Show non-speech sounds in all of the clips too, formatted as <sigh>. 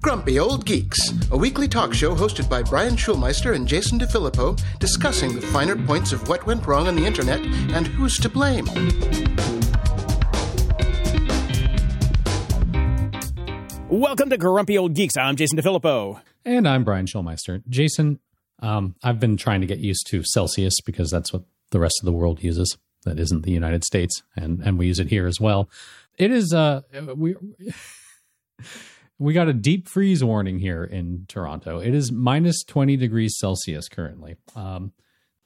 Grumpy Old Geeks, a weekly talk show hosted by Brian Schulmeister and Jason DeFilippo, discussing the finer points of what went wrong on the internet and who's to blame. Welcome to Grumpy Old Geeks. I'm Jason DeFilippo. And I'm Brian Schulmeister. Jason, um, I've been trying to get used to Celsius because that's what the rest of the world uses. That isn't the United States, and and we use it here as well. It is uh we <laughs> we got a deep freeze warning here in Toronto. It is minus twenty degrees Celsius currently. Um,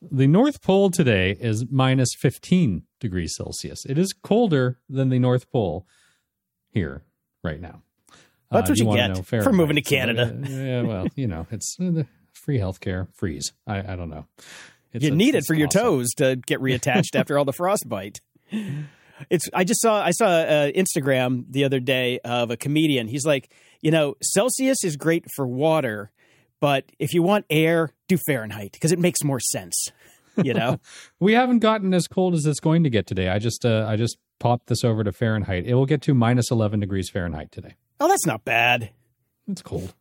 the North Pole today is minus fifteen degrees Celsius. It is colder than the North Pole here right now. That's Uh, what you, wanna get for moving to So, Canada. uh, yeah, well, <laughs> you know, it's uh, the free healthcare freeze. I, I don't know. It's you a- need it for your toes to get reattached <laughs> after all the frostbite. It's. I just saw. I saw uh, Instagram the other day of a comedian. He's like, you know, Celsius is great for water, but if you want air, do Fahrenheit because it makes more sense. You know. <laughs> We haven't gotten as cold as it's going to get today. I just uh, I just popped this over to Fahrenheit. It will get to minus eleven degrees Fahrenheit today. oh, that's not bad. It's cold.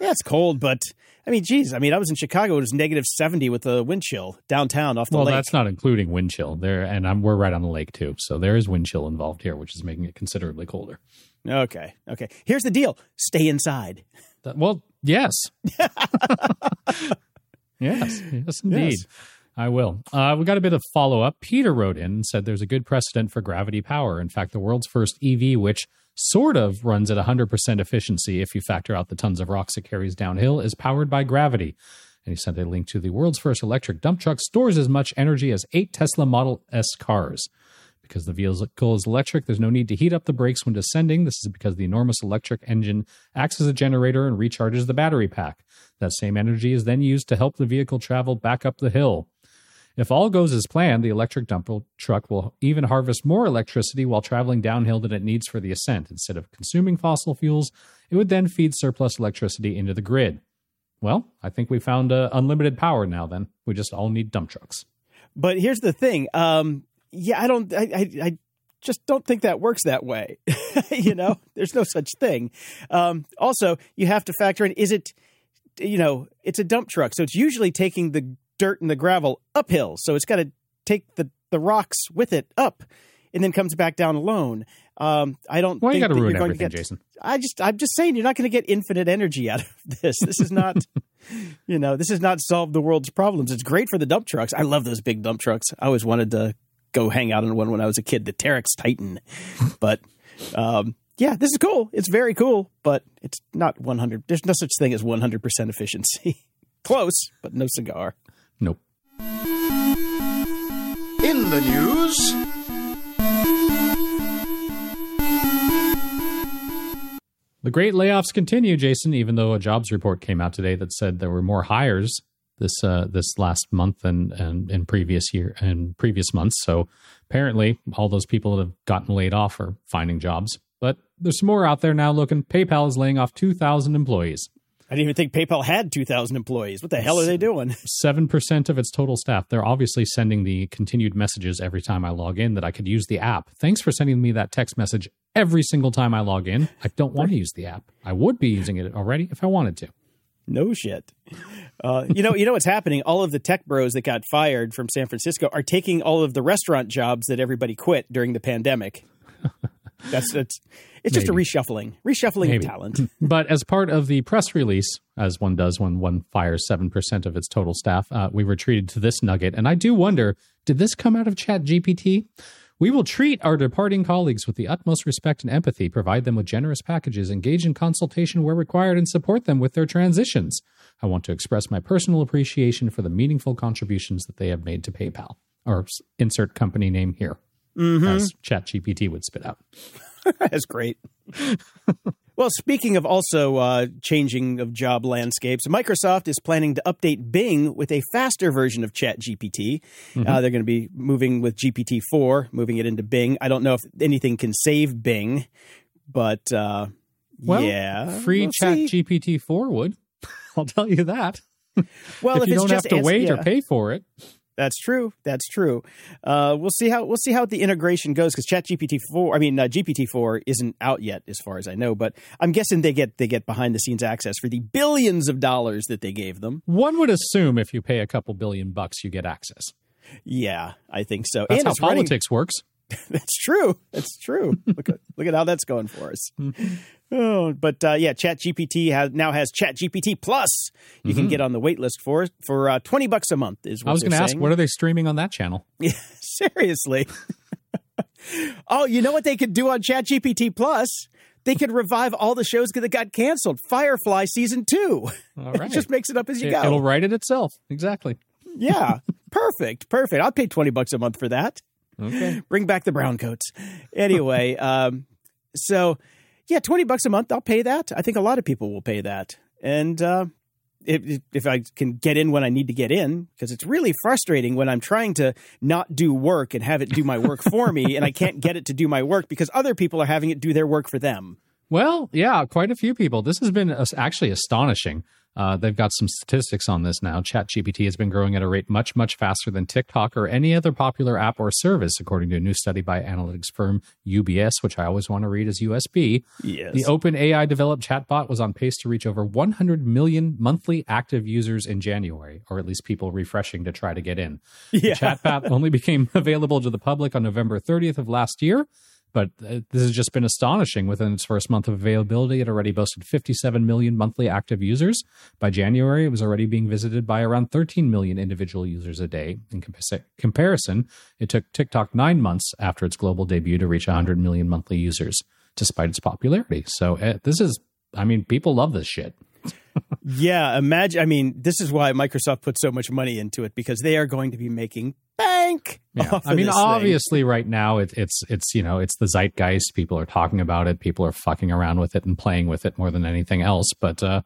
Yeah, it's cold, but I mean, geez, I mean, I was in Chicago. It was negative seventy with a wind chill downtown off the Well, lake. Well, that's not including wind chill there, and I'm we're right on the lake too, so there is wind chill involved here, which is making it considerably colder. Okay. Okay. Here's the deal. Stay inside. That- well, yes, <laughs> yes, yes, indeed. Yes. I will. Uh, we got a bit of follow up. Peter wrote in and said there's a good precedent for gravity power. In fact, the world's first EV, which sort of runs at 100% efficiency if you factor out the tons of rocks it carries downhill, is powered by gravity. And he sent a link to the world's first electric dump truck stores as much energy as eight Tesla Model S cars. Because the vehicle is electric, there's no need to heat up the brakes when descending. This is because the enormous electric engine acts as a generator and recharges the battery pack. That same energy is then used to help the vehicle travel back up the hill. If all goes as planned, the electric dump truck will even harvest more electricity while traveling downhill than it needs for the ascent. Instead of consuming fossil fuels, it would then feed surplus electricity into the grid. Well, I think we found uh, unlimited power now. Then we just all need dump trucks. But here's the thing. Um, yeah, I don't. I, I, I just don't think that works that way. <laughs> you know, <laughs> there's no such thing. Um, also, you have to factor in: is it, you know, it's a dump truck, so it's usually taking the dirt and the gravel uphill. So it's got to take the the rocks with it up, and then comes back down alone. Um, I don't. Why you think got to ruin you're going everything, to get, Jason? I just, I'm just saying, you're not going to get infinite energy out of <laughs> this. This is not, <laughs> you know, this has not solved the world's problems. It's great for the dump trucks. I love those big dump trucks. I always wanted to go hang out in one when I was a kid, the Terex Titan. But, um, yeah, this is cool. It's very cool, but it's not 100. There's no such thing as 100% efficiency. <laughs> Close, but no cigar. In the news, The great layoffs continue, Jason. Even though a jobs report came out today that said there were more hires this uh, this last month than and in previous year and previous months. So apparently, all those people that have gotten laid off are finding jobs. But there's some more out there now. Looking, PayPal is laying off 2,000 employees. I didn't even think PayPal had 2,000 employees. What the hell are they doing? Seven percent of its total staff. They're obviously sending the continued messages every time I log in that I could use the app. Thanks for sending me that text message every single time I log in. I don't want to use the app. I would be using it already if I wanted to. No shit. Uh, you know, you know what's happening. All of the tech bros that got fired from San Francisco are taking all of the restaurant jobs that everybody quit during the pandemic. That's that's it's just a reshuffling, reshuffling Maybe. of talent. <laughs> But as part of the press release, as one does when one fires 7% of its total staff, uh, we were treated to this nugget. And I do wonder did this come out of ChatGPT? We will treat our departing colleagues with the utmost respect and empathy, provide them with generous packages, engage in consultation where required, and support them with their transitions. I want to express my personal appreciation for the meaningful contributions that they have made to PayPal. Or insert company name here, as ChatGPT would spit out. <laughs> That's great. <laughs> well, speaking of also uh, changing of job landscapes, Microsoft is planning to update Bing with a faster version of ChatGPT. Uh, they're going to be moving with GPT four, moving it into Bing. I don't know if anything can save Bing, but uh, Well, yeah, free we'll Chat see. GPT 4 would. <laughs> I'll tell you that. Well, if, if, you it's don't just have to ans- wait yeah. or pay for it. That's true. That's true. Uh, we'll see how we'll see how the integration goes because ChatGPT four, I mean uh, GPT four, isn't out yet as far as I know. But I'm guessing they get they get behind the scenes access for the billions of dollars that they gave them. One would assume if you pay a couple billion bucks, you get access. Yeah, I think so. That's and how it's running- politics works. <laughs> That's true. That's true. look at look at how that's going for us. Oh, but uh, yeah, ChatGPT has now has ChatGPT Plus. You can get on the wait list for for uh, twenty bucks a month. Is what I was going to ask, what are they streaming on that channel? <laughs> Yeah, Seriously. <laughs> oh, you know what they could do on ChatGPT Plus? They could revive all the shows that got canceled. Firefly season two. All It just makes it up as you It- go. It'll write it itself. Exactly. yeah, perfect, perfect. I'll pay twenty bucks a month for that. Okay. <laughs> Bring back the brown coats. Anyway, <laughs> um, so yeah, twenty bucks a month. I'll pay that. I think a lot of people will pay that, and uh, if if I can get in when I need to get in, because it's really frustrating when I'm trying to not do work and have it do my work for me, and I can't get it to do my work because other people are having it do their work for them. Well, yeah, quite a few people. This has been actually astonishing. Uh, they've got some statistics on this now. ChatGPT has been growing at a rate much, much faster than TikTok or any other popular app or service, according to a new study by analytics firm UBS, which I always want to read as USB. Yes. The open AI developed chatbot was on pace to reach over 100 million monthly active users in January, or at least people refreshing to try to get in. Yeah. The chatbot only became <laughs> available to the public on November 30th of last year, but uh, this has just been astonishing. Within its first month of availability, it already boasted 57 million monthly active users. By January, it was already being visited by around 13 million individual users a day. In compar- comparison, it took TikTok nine months after its global debut to reach 100 million monthly users, despite its popularity. So uh, this is, I mean, people love this shit. <laughs> Yeah, imagine. I mean, this is why Microsoft put so much money into it because they are going to be making bank. Yeah. I mean, this thing. obviously, right now it, it's it's you know it's the zeitgeist. People are talking about it. People are fucking around with it and playing with it more than anything else. But uh,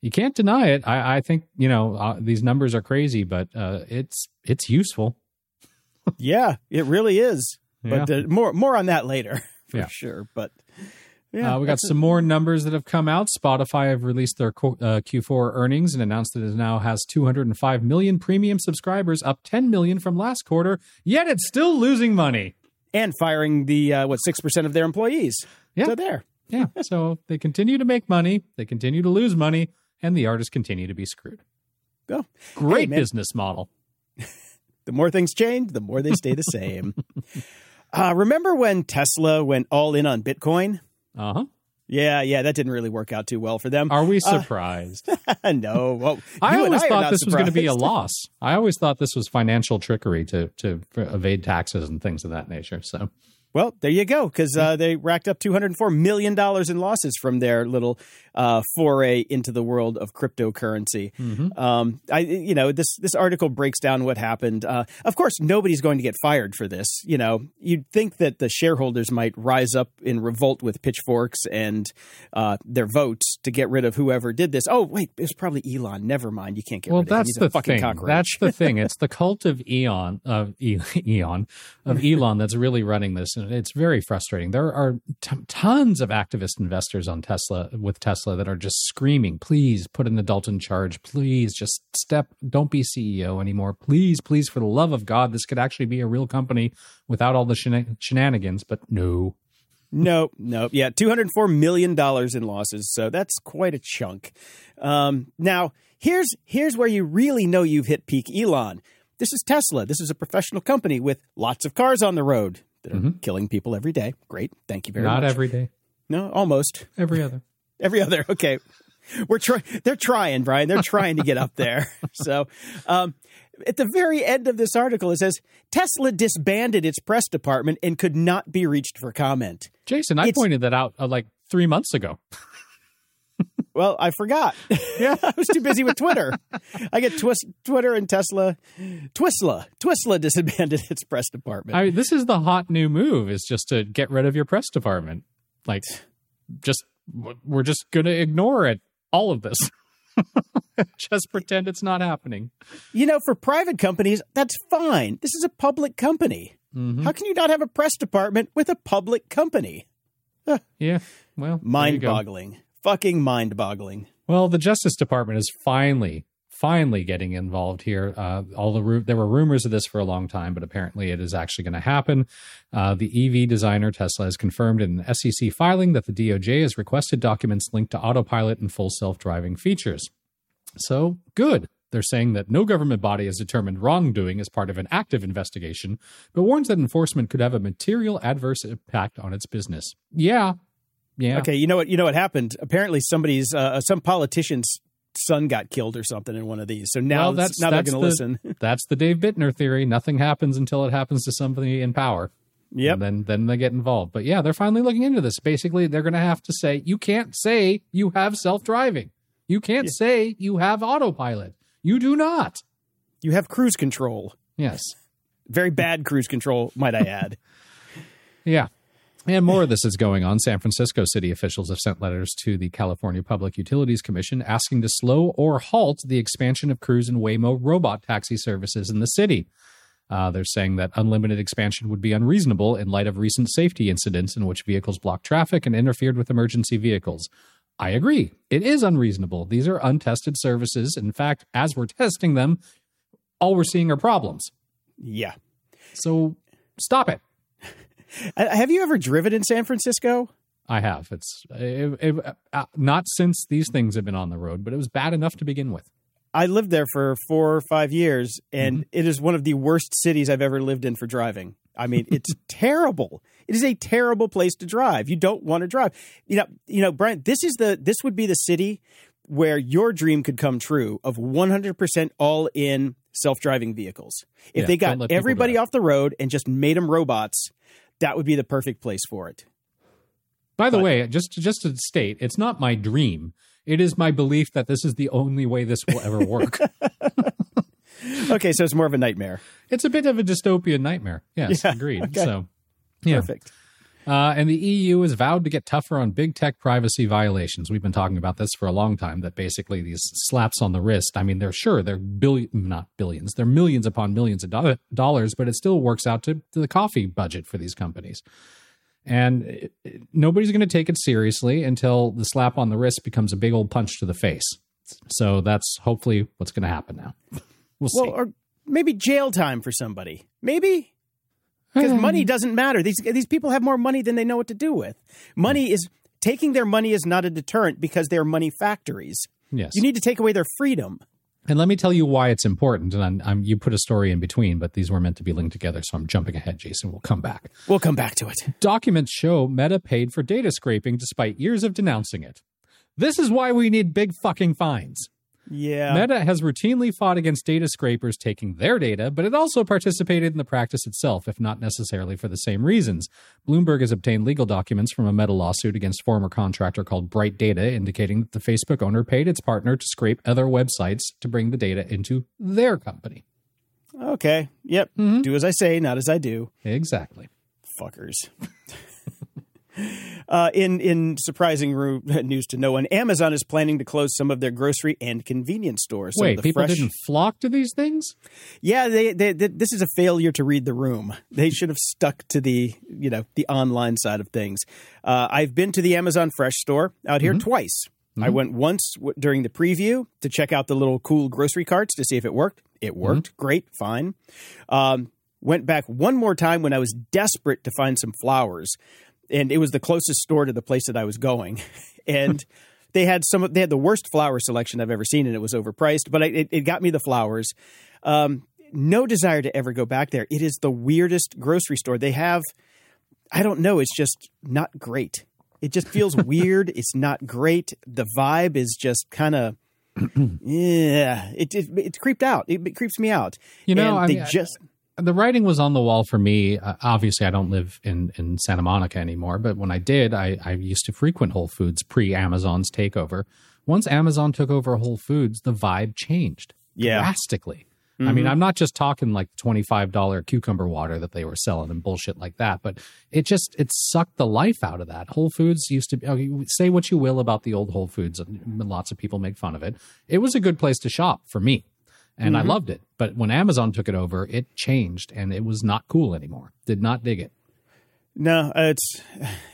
you can't deny it. I, I think you know uh, these numbers are crazy, but uh, it's it's useful. Yeah, it really is. But Yeah. uh, more more on that later <laughs> for Yeah. sure. But yeah, uh, we got some more numbers that have come out. Spotify have released their co- uh, Q4 earnings and announced that it now has 205 million premium subscribers, up 10 million from last quarter. Yet it's still losing money. and firing the uh, what six percent of their employees. Yeah. So there. <laughs> Yeah. so they continue to make money, they continue to lose money, and the artists continue to be screwed. Go. Great man. business model. <laughs> The more things change, the more they stay the same. <laughs> uh, remember when Tesla went all in on Bitcoin? Uh huh. Yeah, yeah, that didn't really work out too well for them. Are we surprised? <laughs> no, well, I always are thought this was going to be a loss. I always thought this was financial trickery to to evade taxes and things of that nature. So Well, there you go, because uh, they racked up two hundred four million dollars in losses from their little uh, foray into the world of cryptocurrency. Um, I, you know, this this article breaks down what happened. Uh, of course, nobody's going to get fired for this. You know, you'd think that the shareholders might rise up in revolt with pitchforks and uh, their votes to get rid of whoever did this. Oh, wait, it was probably Elon. Never mind, you can't get well, rid of him. that's the fucking thing. cockroach. That's the thing. <laughs> It's the cult of Eon of <laughs> Eon of Elon that's really running this, and it's very frustrating. There are t- tons of activist investors on Tesla with Tesla that are just screaming, "Please put an adult in charge. Please just step. Don't be CEO anymore. Please, please, for the love of God, this could actually be a real company without all the shena- shenanigans." But no. Nope, nope. Yeah, two hundred four million dollars in losses. So that's quite a chunk. Um, now, here's here's where you really know you've hit peak Elon. This is Tesla. This is a professional company with lots of cars on the road that are killing people every day. Great, thank you very Not much. Not every day. no, almost Every other. <laughs> every other. Okay, we're trying. They're trying, Brian. They're trying to get up there. <laughs> So, um, at the very end of this article, it says Tesla disbanded its press department and could not be reached for comment. Jason, I It's- pointed that out uh, like three months ago. <laughs> Well, I forgot. <laughs> Yeah, I was too busy with Twitter. I get twist, Twitter and Tesla. Twisla, Twisla disbanded its press department. I mean, this is the hot new move is just to get rid of your press department. Like just we're just going to ignore it all of this. <laughs> just pretend it's not happening. you know, for private companies, that's fine. This is a public company. Mhm. How can you not have a press department with a public company? Yeah. Well, there you Fucking mind-boggling. Well, the Justice Department is finally finally getting involved here. Uh, all the there were rumors of this for a long time, but apparently it is actually going to happen. Uh, the EV designer Tesla has confirmed in an SEC filing that the DOJ has requested documents linked to autopilot and full self-driving features. So good. They're saying that no government body has determined wrongdoing as part of an active investigation, but warns that enforcement could have a material adverse impact on its business. Yeah. Yeah. Okay, you know what? You know what happened? Apparently, somebody's uh, some politician's son got killed or something in one of these. So now, Well, that's now that's they're going to listen. <laughs> that's the Dave Bittner theory. Nothing happens until it happens to somebody in power. Yep. And then then they get involved. But yeah, they're finally looking into this. Basically, they're going to have to say you can't say you have self-driving. You can't say you have autopilot. You do not. You have cruise control. Yes. Very bad cruise control, might I add. <laughs> Yeah. And more of this is going on. San Francisco city officials have sent letters to the California Public Utilities Commission asking to slow or halt the expansion of Cruise and Waymo robot taxi services in the city. Uh, they're saying that unlimited expansion would be unreasonable in light of recent safety incidents in which vehicles blocked traffic and interfered with emergency vehicles. I agree. It is unreasonable. These are untested services. In fact, as we're testing them, all we're seeing are problems. Yeah. So stop it. Uh, Have you ever driven in San Francisco? I have. It's it, it, uh, not since these things have been on the road, but it was bad enough to begin with. I lived there for four or five years, and it is one of the worst cities I've ever lived in for driving. I mean, it's <laughs> terrible. It is a terrible place to drive. You don't want to drive. You know, you know, Brian. This is the this would be the city where your dream could come true of 100% all in self driving vehicles. If Yeah, they got everybody off the road and just made them robots, that would be the perfect place for it. By the But- way, just just to state, it's not my dream. It is my belief that this is the only way this will ever work. <laughs> <laughs> Okay, so it's more of a nightmare. it's a bit of a dystopian nightmare. Yes, Yeah, agreed. okay. So, yeah. Perfect. Uh, and the EU has vowed to get tougher on big tech privacy violations. We've been talking about this for a long time. That basically these slaps on the wrist. I mean, they're sure they're billion, not billions, they're millions upon millions of do- dollars, but it still works out to, to the coffee budget for these companies. And it, it- nobody's going to take it seriously until the slap on the wrist becomes a big old punch to the face. So that's hopefully what's going to happen now. <laughs> We'll see. Well, or maybe jail time for somebody. Maybe because hmm. money doesn't matter. These these people have more money than they know what to do with. Money is taking their money is not a deterrent because they're money factories. yes. You need to take away their freedom. And let me tell you why it's important. And I'm, I'm, you put a story in between, but these were meant to be linked together. So I'm jumping ahead, Jason. We'll come back. We'll come back to it. Documents show Meta paid for data scraping despite years of denouncing it. This is why we need big fucking fines. Yeah. Meta has routinely fought against data scrapers taking their data, but it also participated in the practice itself, if not necessarily for the same reasons. Bloomberg has obtained legal documents from a Meta lawsuit against former contractor called Bright Data, indicating that the Facebook owner paid its partner to scrape other websites to bring the data into their company. okay. Yep. Mm-hmm. Do as I say, not as I do. Exactly. Fuckers. <laughs> Uh, in in surprising <laughs> news to no one, Amazon is planning to close some of their grocery and convenience stores. Some Wait, the people fresh- didn't flock to these things? Yeah, they, they, they, this is a failure to read the room. They should have stuck to the you know the online side of things. Uh, I've been to the Amazon Fresh store out here twice. I went once w- during the preview to check out the little cool grocery carts to see if it worked. It worked, great, fine. Um, went back one more time when I was desperate to find some flowers, and it was the closest store to the place that I was going, <laughs> and. They had some. They had the worst flower selection I've ever seen, and it was overpriced. But I, it, it got me the flowers. Um, no desire to ever go back there. It is the weirdest grocery store. They have, I don't know, it's just not great. It just feels <laughs> weird. It's not great. The vibe is just kind of, <clears throat> yeah, it, it it creeped out. It, it creeps me out. You know, and I they mean, I- just the writing was on the wall for me. Uh, obviously, I don't live in, in Santa Monica anymore, but when I did, I, I used to frequent Whole Foods pre Amazon's takeover. Once Amazon took over Whole Foods, the vibe changed Yeah. drastically. I mean, I'm not just talking like $25 cucumber water that they were selling and bullshit like that, but it just, it sucked the life out of that. Whole Foods used to be, okay, say what you will about the old Whole Foods, and lots of people make fun of it. It was a good place to shop for me and I loved it. But when Amazon took it over, it changed and it was not cool anymore. Did not dig it. no. It's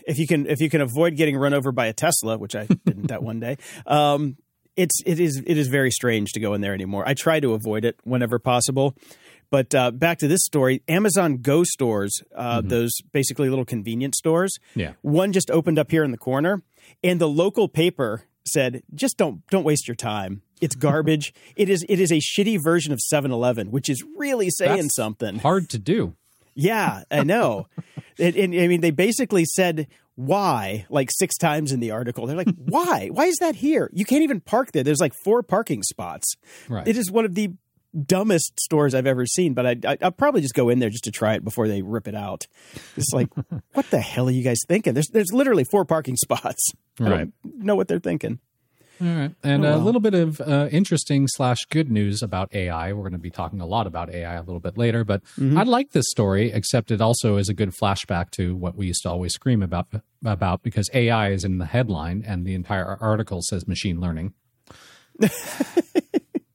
if you can if you can avoid getting run over by a Tesla, which I didn't that one day. <laughs> Um, it's it is it is very strange to go in there anymore. I try to avoid it whenever possible. But uh, back to this story, Amazon Go stores, uh, those basically little convenience stores. Yeah. One just opened up here in the corner, and the local paper said, "Just don't don't waste your time. It's garbage. <laughs> it is it is a shitty version of 7-Eleven, which is really saying That's something." Hard to do. Yeah, I know. <laughs> and, and, I mean, they basically said why like six times in the article. They're like, <laughs> why? Why is that here? You can't even park there. There's like four parking spots. Right. It is one of the dumbest stores I've ever seen. But I, I, I'll probably just go in there just to try it before they rip it out. It's like, what the hell are you guys thinking? There's there's literally four parking spots. I Right. don't know what they're thinking. All right. And Oh, a little bit of uh, interesting slash good news about AI. We're going to be talking a lot about AI a little bit later, but Mm-hmm. I like this story, except it also is a good flashback to what we used to always scream about, about because AI is in the headline and the entire article says machine learning. <laughs>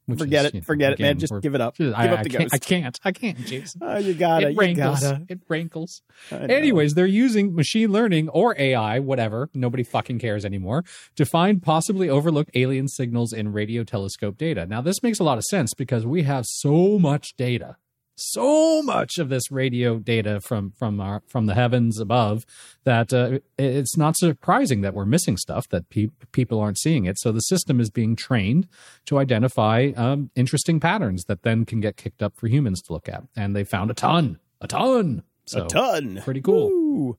Forget is, it. you know, Forget it, man. Just give it up. I, give up I the can't, ghost. I can't. I can't, Jason. Oh, you gotta. it you rankles. gotta. It rankles. Anyways, they're using machine learning or AI, whatever, nobody fucking cares anymore, to find possibly overlooked alien signals in radio telescope data. Now, this makes a lot of sense because we have so much data. So much of this radio data from from our from the heavens above that uh, it's not surprising that we're missing stuff that pe- people aren't seeing it. So the system is being trained to identify um, interesting patterns that then can get kicked up for humans to look at, and they found a ton, a ton. So a ton. pretty cool. Woo.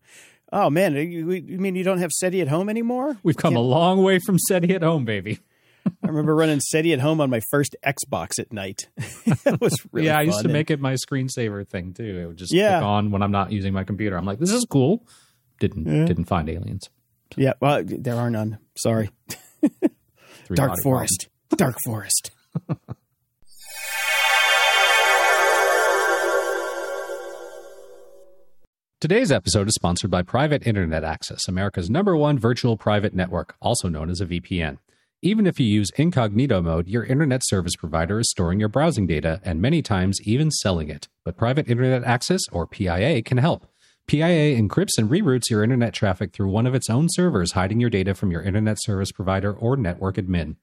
Oh man, you, you mean you don't have SETI at home anymore? We've come a long way from SETI at home, baby. I remember running SETI at home on my first Xbox at night. <laughs> it was really yeah, I used to And- make it my screensaver thing too. It would just Yeah. click on when I'm not using my computer. I'm like, this is cool. Didn't didn't find aliens. Yeah, well, there are none. Sorry. <laughs> Three Dark Forest. <laughs> Dark Forest. Today's episode is sponsored by Private Internet Access, America's number one virtual private network, also known as a VPN. Even if you use incognito mode, your internet service provider is storing your browsing data and many times even selling it. But Private Internet Access, or PIA, can help. PIA encrypts and reroutes your internet traffic through one of its own servers, hiding your data from your internet service provider or network admin.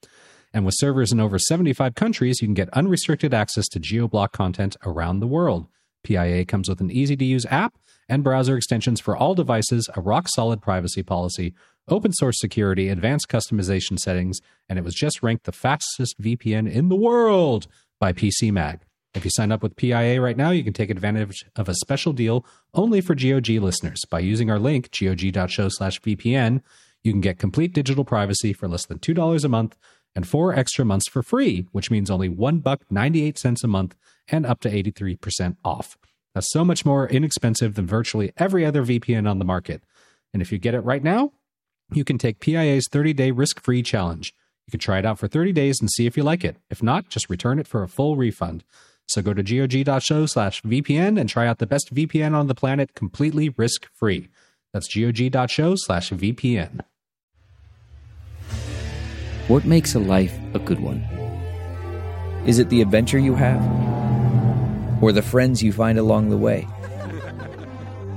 And with servers in over 75 countries, you can get unrestricted access to geoblock content around the world. PIA comes with an easy to use app and browser extensions for all devices, a rock solid privacy policy, open source security, advanced customization settings, and it was just ranked the fastest VPN in the world by PC Mag. If you sign up with PIA right now, you can take advantage of a special deal only for GOG listeners. By using our link, gog.show slash VPN, you can get complete digital privacy for less than $2 a month and four extra months for free, which means only one buck 98 cents a month and up to 83% off. That's so much more inexpensive than virtually every other VPN on the market. And if you get it right now, you can take PIA's 30-day risk-free challenge. You can try it out for 30 days and see if you like it. If not, just return it for a full refund. So go to gog.show slash VPN and try out the best VPN on the planet completely risk-free. That's gog.show slash VPN. What makes a life a good one? Is it the adventure you have? Or the friends you find along the way?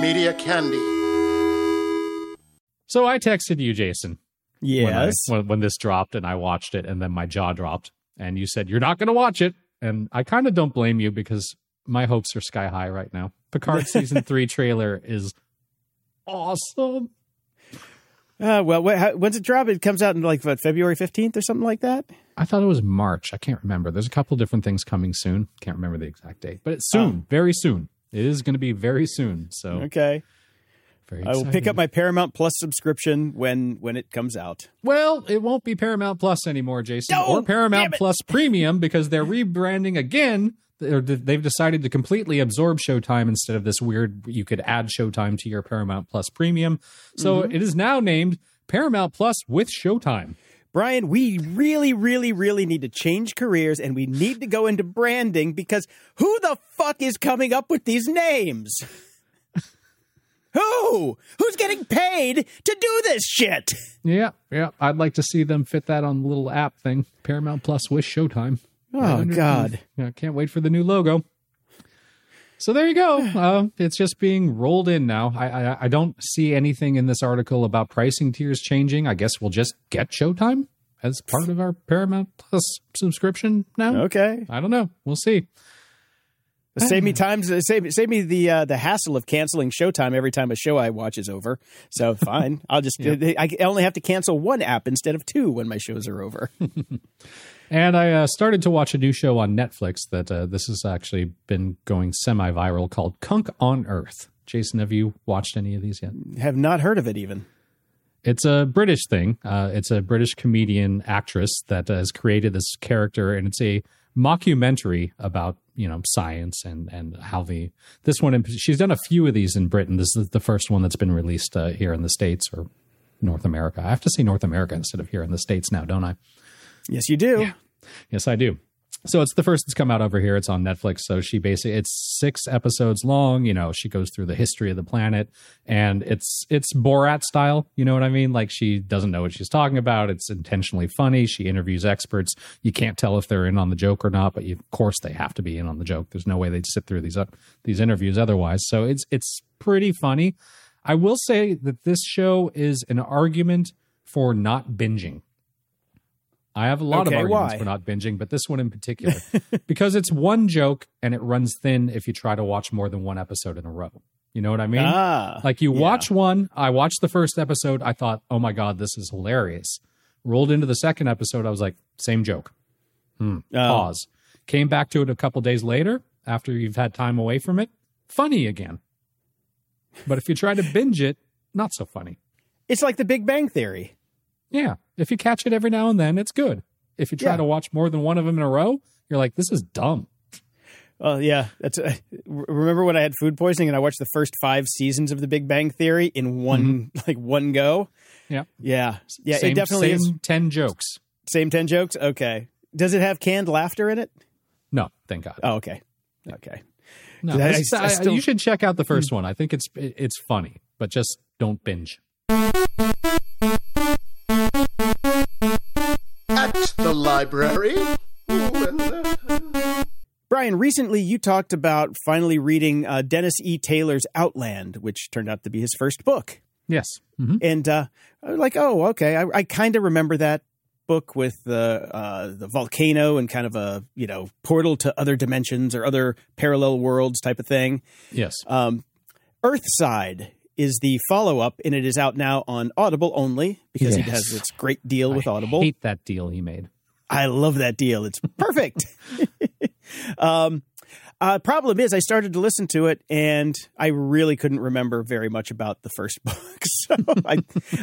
Media Candy. So I texted you, Jason, when, I- Yes. when, when this dropped, and I watched it, and then my jaw dropped, and you said you're not going to watch it, and I kind of don't blame you because my hopes are sky high right now. Picard <laughs> season three trailer is awesome. Uh, well, wh- how, when's it drop? It comes out in like what, February 15th or something like that? I thought it was March. I can't remember. There's a couple different things coming soon. Can't remember the exact date, but it's soon, very soon. It is going to be very soon. So Okay. very. I will pick up my Paramount Plus subscription when when it comes out. Well, it won't be Paramount Plus anymore, Jason, No, or Paramount. Plus Premium because they're rebranding again. They've decided to completely absorb Showtime instead of this weird. You could add Showtime to your Paramount Plus Premium, so Mm-hmm. it is now named Paramount Plus with Showtime. Brian, we really, really, really need to change careers and we need to go into branding because who the fuck is coming up with these names? <laughs> Who? Who's getting paid to do this shit? Yeah, yeah. I'd like to see them fit that on the little app thing. Paramount Plus with Showtime. Oh, God. Yeah, can't wait for the new logo. So there you go. <sighs> Uh, it's just being rolled in now. I, I I don't see anything in this article about pricing tiers changing. I guess we'll just get Showtime as part of our Paramount Plus subscription now. Okay. I don't know. We'll see. Save me times. Save, save me the uh, the hassle of canceling Showtime every time a show I watch is over. So <laughs> fine, I'll just I only have to cancel one app instead of two when my shows are over. <laughs> And I uh, started to watch a new show on Netflix that uh, this has actually been going semi-viral called Cunk on Earth. Jason, have you watched any of these yet? have not heard of it even. It's a British thing. Uh, it's a British comedian actress that uh, has created this character, and it's a mockumentary about you know science and and how the this one. in- She's done a few of these in Britain. This is the first one that's been released uh, here in the states or North America. I have to say North America instead of here in the states now, don't I? Yes, you do. Yes, I do. So it's the first that's come out over here. It's on Netflix. So she basically it's six episodes long. You know, she goes through the history of the planet, and it's it's Borat style. You know what I mean? Like she doesn't know what she's talking about. It's intentionally funny. She interviews experts. You can't tell if they're in on the joke or not, but you, of course they have to be in on the joke. There's no way they'd sit through these up these interviews otherwise. So it's it's pretty funny. I will say that this show is an argument for not binging. I have a lot Okay, of arguments why? for not binging, but this one in particular, <laughs> because it's one joke and it runs thin if you try to watch more than one episode in a row. You know what I mean? Ah, like you yeah. watch one, I watched the first episode, I thought, oh my God, this is hilarious. Rolled into the second episode, I was like, same joke. Hmm. Oh. Pause. Came back to it a couple days later after you've had time away from it. Funny again. But if you try to binge it, not so funny. It's like the Big Bang Theory. Yeah. If you catch it every now and then, it's good. If you try Yeah. to watch more than one of them in a row, you're like, this is dumb. Oh yeah, that's. Uh, remember when I had food poisoning and I watched the first five seasons of The Big Bang Theory in one <laughs> like one go? Yeah. Yeah, yeah. same, it definitely same is. 10 jokes. Same ten jokes. Okay. Does it have canned laughter in it? No, thank God. Oh, okay. Okay. no, I- I I- still- you should check out the first one. I think it's it's funny, but just don't binge. Library. Ooh, and, Brian, recently you talked about finally reading uh, Dennis E. Taylor's Outland, which turned out to be his first book. Yes. hmm And uh, I was like, oh, okay. I, I kind of remember that book with the uh, the volcano and kind of a you know portal to other dimensions or other parallel worlds type of thing. Yes. Um, Earthside is the follow up, and it is out now on Audible only because he has its great deal with I Audible. hate that deal he made. I love that deal. It's perfect. <laughs> um, uh, problem is, I started to listen to it, and I really couldn't remember very much about the first <laughs> book, so I,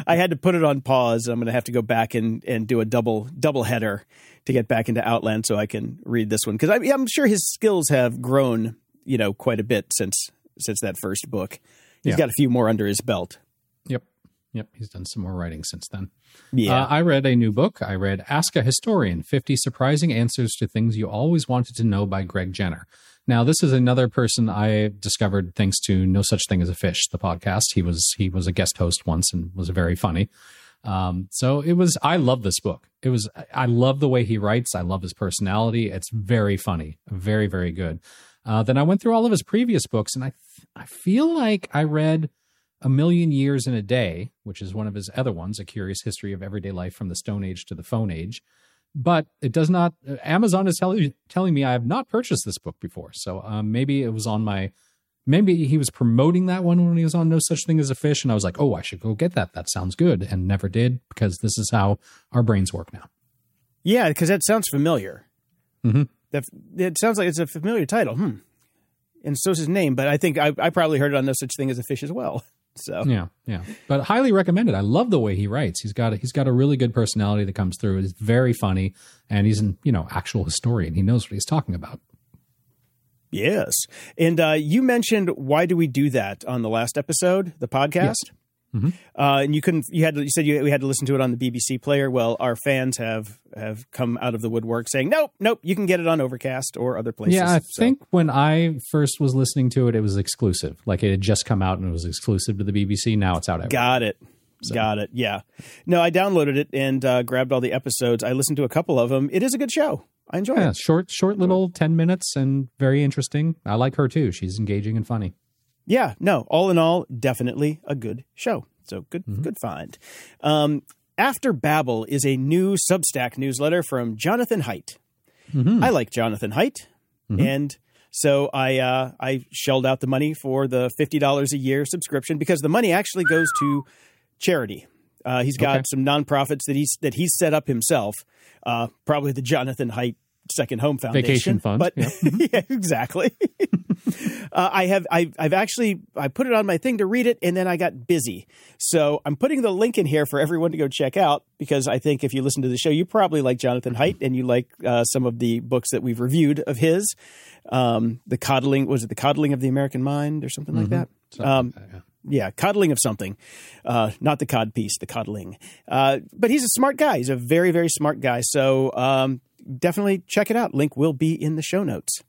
I had to put it on pause. I'm going to have to go back and, and do a double double header to get back into Outland, so I can read this one because I'm sure his skills have grown, you know, quite a bit since since that first book. He's Yeah. got a few more under his belt. Yep. He's done some more writing since then. Yeah, Uh, I read a new book. I read Ask a Historian 50 Surprising Answers to Things You Always Wanted to Know by Greg Jenner. Now, this is another person I discovered thanks to No Such Thing as a Fish, the podcast. He was he was a guest host once and was very funny. Um, so it was. I love this book. It was. I love the way he writes. I love his personality. It's very funny, very very good. Uh, then I went through all of his previous books, and I I feel like I read a Million Years in a Day, which is one of his other ones, A Curious History of Everyday Life from the Stone Age to the Phone Age. But it does not, Amazon is telling, telling me I have not purchased this book before. So um, maybe it was on my, maybe he was promoting that one when he was on No Such Thing as a Fish. And I was like, oh, I should go get that. That sounds good. And never did because this is how our brains work now. Yeah, because that sounds familiar. Mm-hmm. That, it sounds like it's a familiar title. Hmm. And so's his name, but I think I, I probably heard it on No Such Thing as a Fish as well. <laughs> So yeah, yeah, but highly recommended. I love the way he writes. He's got a, he's got a really good personality that comes through. He's very funny, and he's an you know actual historian. He knows what he's talking about. Yes, and uh, you mentioned why do we do that on the last episode, the podcast. Yes. Mm-hmm. Uh, and you couldn't. You had. To, you said you we had to listen to it on the BBC player. Well, our fans have have come out of the woodwork saying, "Nope, nope, you can get it on Overcast or other places." Yeah, I So- think when I first was listening to it, it was exclusive. Like it had just come out and it was exclusive to the BBC. Now it's out. Everywhere. Got it. Got it. Yeah. No, I downloaded it and uh, grabbed all the episodes. I listened to a couple of them. It is a good show. I enjoy Yeah, it. short, short little ten minutes and very interesting. I like her too. She's engaging and funny. Yeah. No. All in all, definitely a good show. So good. Good find. Um, After Babel is a new Substack newsletter from Jonathan Haidt. I like Jonathan Haidt, and so I uh, I shelled out the money for the fifty dollars a year subscription because the money actually goes to charity. Uh, he's got Okay. some nonprofits that he's that he's set up himself. Uh, probably the Jonathan Haidt Second Home Foundation, Vacation fund, But yeah. <laughs> yeah, exactly. <laughs> <laughs> uh, I have I've, I've actually I put it on my thing to read it, and then I got busy. So I'm putting the link in here for everyone to go check out because I think if you listen to the show, you probably like Jonathan Haidt and you like uh, some of the books that we've reviewed of his. Um, the coddling was it the coddling of the American mind or something like that? Um, yeah, coddling of something, uh, not the cod piece, the coddling. Uh, but he's a smart guy. He's a very, very smart guy. So um, definitely check it out. Link will be in the show notes.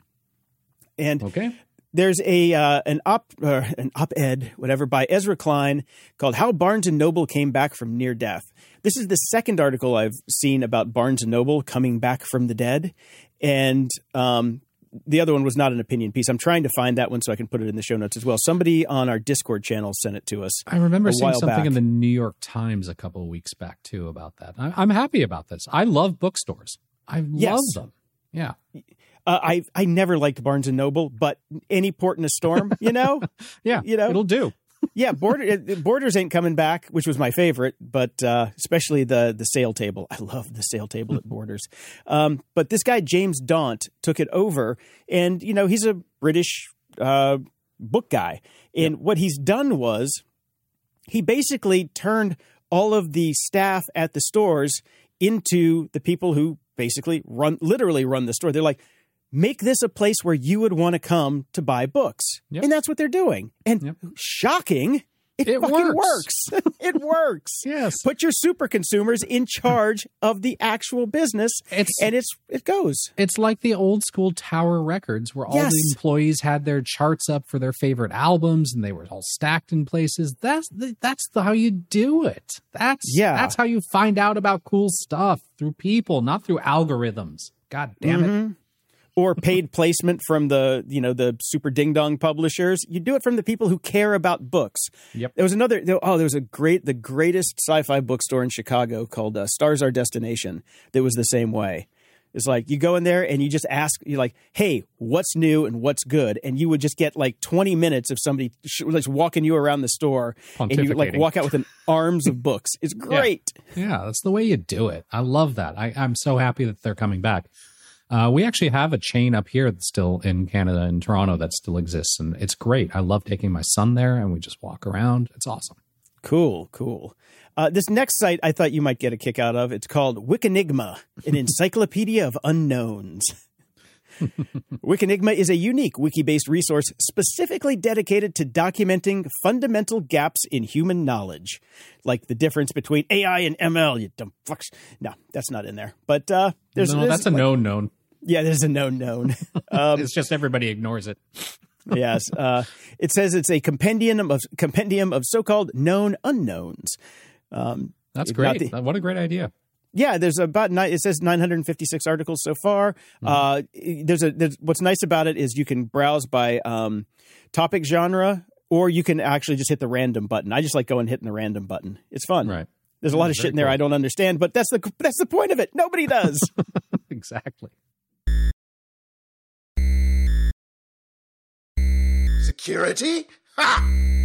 And Okay. there's a uh, an op or an op-ed whatever by Ezra Klein called "How Barnes and Noble Came Back from Near Death." This is the second article I've seen about Barnes and Noble coming back from the dead, and um, the other one was not an opinion piece. I'm trying to find that one so I can put it in the show notes as well. Somebody on our Discord channel sent it to us. I remember seeing something back. in the New York Times a couple of weeks back too about that. I, I'm happy about this. I love bookstores. I Yes. love them. Yeah. Uh, I I never liked Barnes and Noble, but any port in a storm, <laughs> you know, Yeah. You know? it'll do. yeah, border Borders ain't coming back, which was my favorite, but uh, especially the the sale table. I love the sale table at Borders. Um, but this guy James Daunt took it over, and you know he's a British uh, book guy, and what he's done was he basically turned all of the staff at the stores into the people who basically run literally run the store. They're like, make this a place where you would want to come to buy books. Yep. And that's what they're doing. And Yep. shocking, it, It fucking works. works. <laughs> it works. Yes. Put your super consumers in charge of the actual business It's- and it's it goes. It's like the old school Tower Records where all Yes. the employees had their charts up for their favorite albums and they were all stacked in places. That's the, that's the, how you do it. That's Yeah. That's how you find out about cool stuff through people, not through algorithms. God damn it. Mm-hmm. Or paid placement from the you know the super ding dong publishers. You do it from the people who care about books. Yep. There was another. Oh, there was a great, the greatest sci-fi bookstore in Chicago called uh, Stars Our Destination. That was the same way. It's like you go in there and you just ask, you're like, "Hey, what's new and what's good?" And you would just get like 20 minutes of somebody sh- like walking you around the store, and you like walk out with an arms of books. It's great. Yeah, that's the way you do it. I love that. I, I'm so happy that they're coming back. Uh, we actually have a chain up here that's still in Canada and Toronto that still exists, and it's great. I love taking my son there, and we just walk around. It's awesome. Cool, cool. Uh, this next site I thought you might get a kick out of. It's called Wikinigma, an <laughs> encyclopedia of unknowns. <laughs> Wikinigma is a unique wiki based resource specifically dedicated to documenting fundamental gaps in human knowledge, like the difference between AI and ML. You dumb fucks. No, that's not in there. But uh, there's, no, there's that's a like- known known. Yeah, there's a known known. <laughs> Um, it's just everybody ignores it. yes. Uh, it says it's a compendium of compendium of so-called known unknowns. Um, That's great. the- what a great idea. Yeah, there's about nine, it says 956 articles so far. Uh, there's a there's, what's nice about it is you can browse by um, topic genre, or you can actually just hit the random button. I just like going hitting the random button. It's fun. Right. There's a lot of shit in there cool. I don't understand, but that's the that's the point of it. Nobody does. <laughs> exactly. Security? Ha!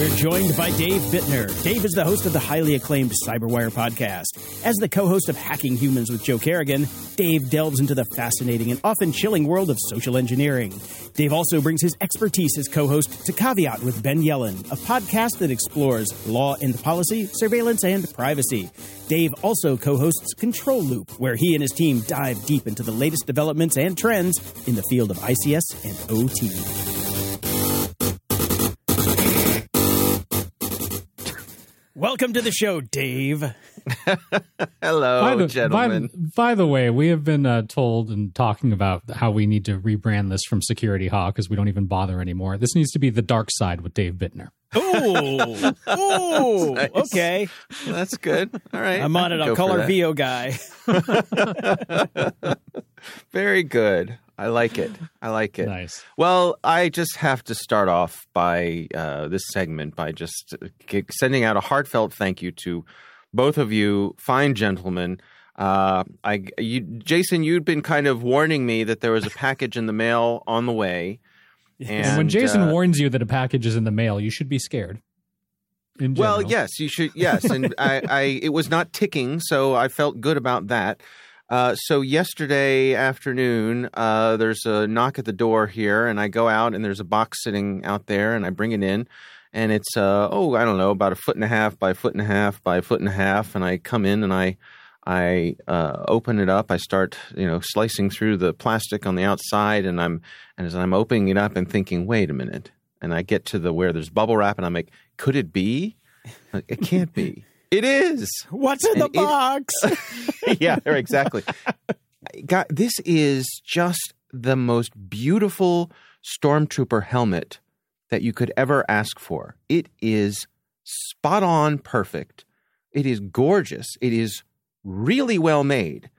We're joined by Dave Bittner. Dave is the host of the highly acclaimed Cyberwire podcast. As the co host of Hacking Humans with Joe Carrigan, Dave delves into the fascinating and often chilling world of social engineering. Dave also brings his expertise as co host to Caveat with Ben Yelin, a podcast that explores law and policy, surveillance, and privacy. Dave also co hosts Control Loop, where he and his team dive deep into the latest developments and trends in the field of ICS and OT. Welcome to the show, Dave. <laughs> Hello, by, the, gentlemen. the- by the way, we have been uh, told and talking about how we need to rebrand this from Security Hawk because we don't even bother anymore. This needs to be the dark side with Dave Bittner. Oh, <laughs> oh, Nice. okay. That's good. All right. I'm on it. I'll call our that. VO guy. <laughs> Very good. I like it. I like it. Nice. Well, I just have to start off by uh, this segment by just sending out a heartfelt thank you to both of you, fine gentlemen. Uh, I, you, Jason, you'd been kind of warning me that there was a package in the mail on the way. And, <laughs> And, when Jason uh, warns you that a package is in the mail, you should be scared. Well, yes, you should. Yes, and I, I, it was not ticking, so I felt good about that. Uh, so yesterday afternoon, uh, there's a knock at the door here, and I go out, and there's a box sitting out there, and I bring it in, and it's uh, oh, I don't know, about a foot and a half by a foot and a half by a foot and a half, and I come in and I. I uh, open it up. I start, you know, slicing through the plastic on the outside, and I'm, and as I'm opening it up and thinking, wait a minute, and I get to the where there's bubble wrap, and I'm like, could it be? It can't be. It is. What's in the it- box? <laughs> yeah, exactly. God, this is just the most beautiful stormtrooper helmet that you could ever ask for. It is spot on perfect. It is gorgeous. It is really well made.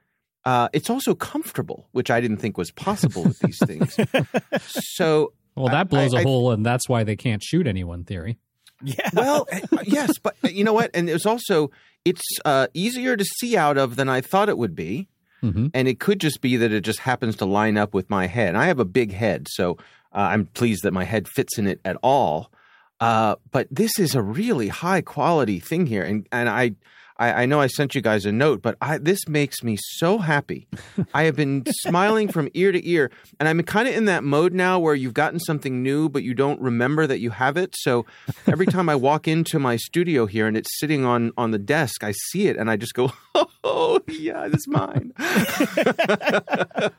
Uh, it's also comfortable, which I didn't think was possible with these things. <laughs> So Well, that blows I- a I- hole, and that's why they can't shoot anyone. Theory. Yeah. well, uh, yes, but uh, you know what? And it's also it's uh, easier to see out of than I thought it would be, hmm and it could just be that it just happens to line up with my head. I have a big head, so uh, I'm pleased that my head fits in it at all. Uh, but this is a really high quality thing here, and and I. I I know I sent you guys a note, but I, this makes me so happy. <laughs> I have been smiling from ear to ear, and I'm kind of in that mode now where you've gotten something new, but you don't remember that you have it. So every time I walk into my studio here and it's sitting on on the desk, I see it and I just go, <laughs> "Oh yeah, it's mine." <laughs>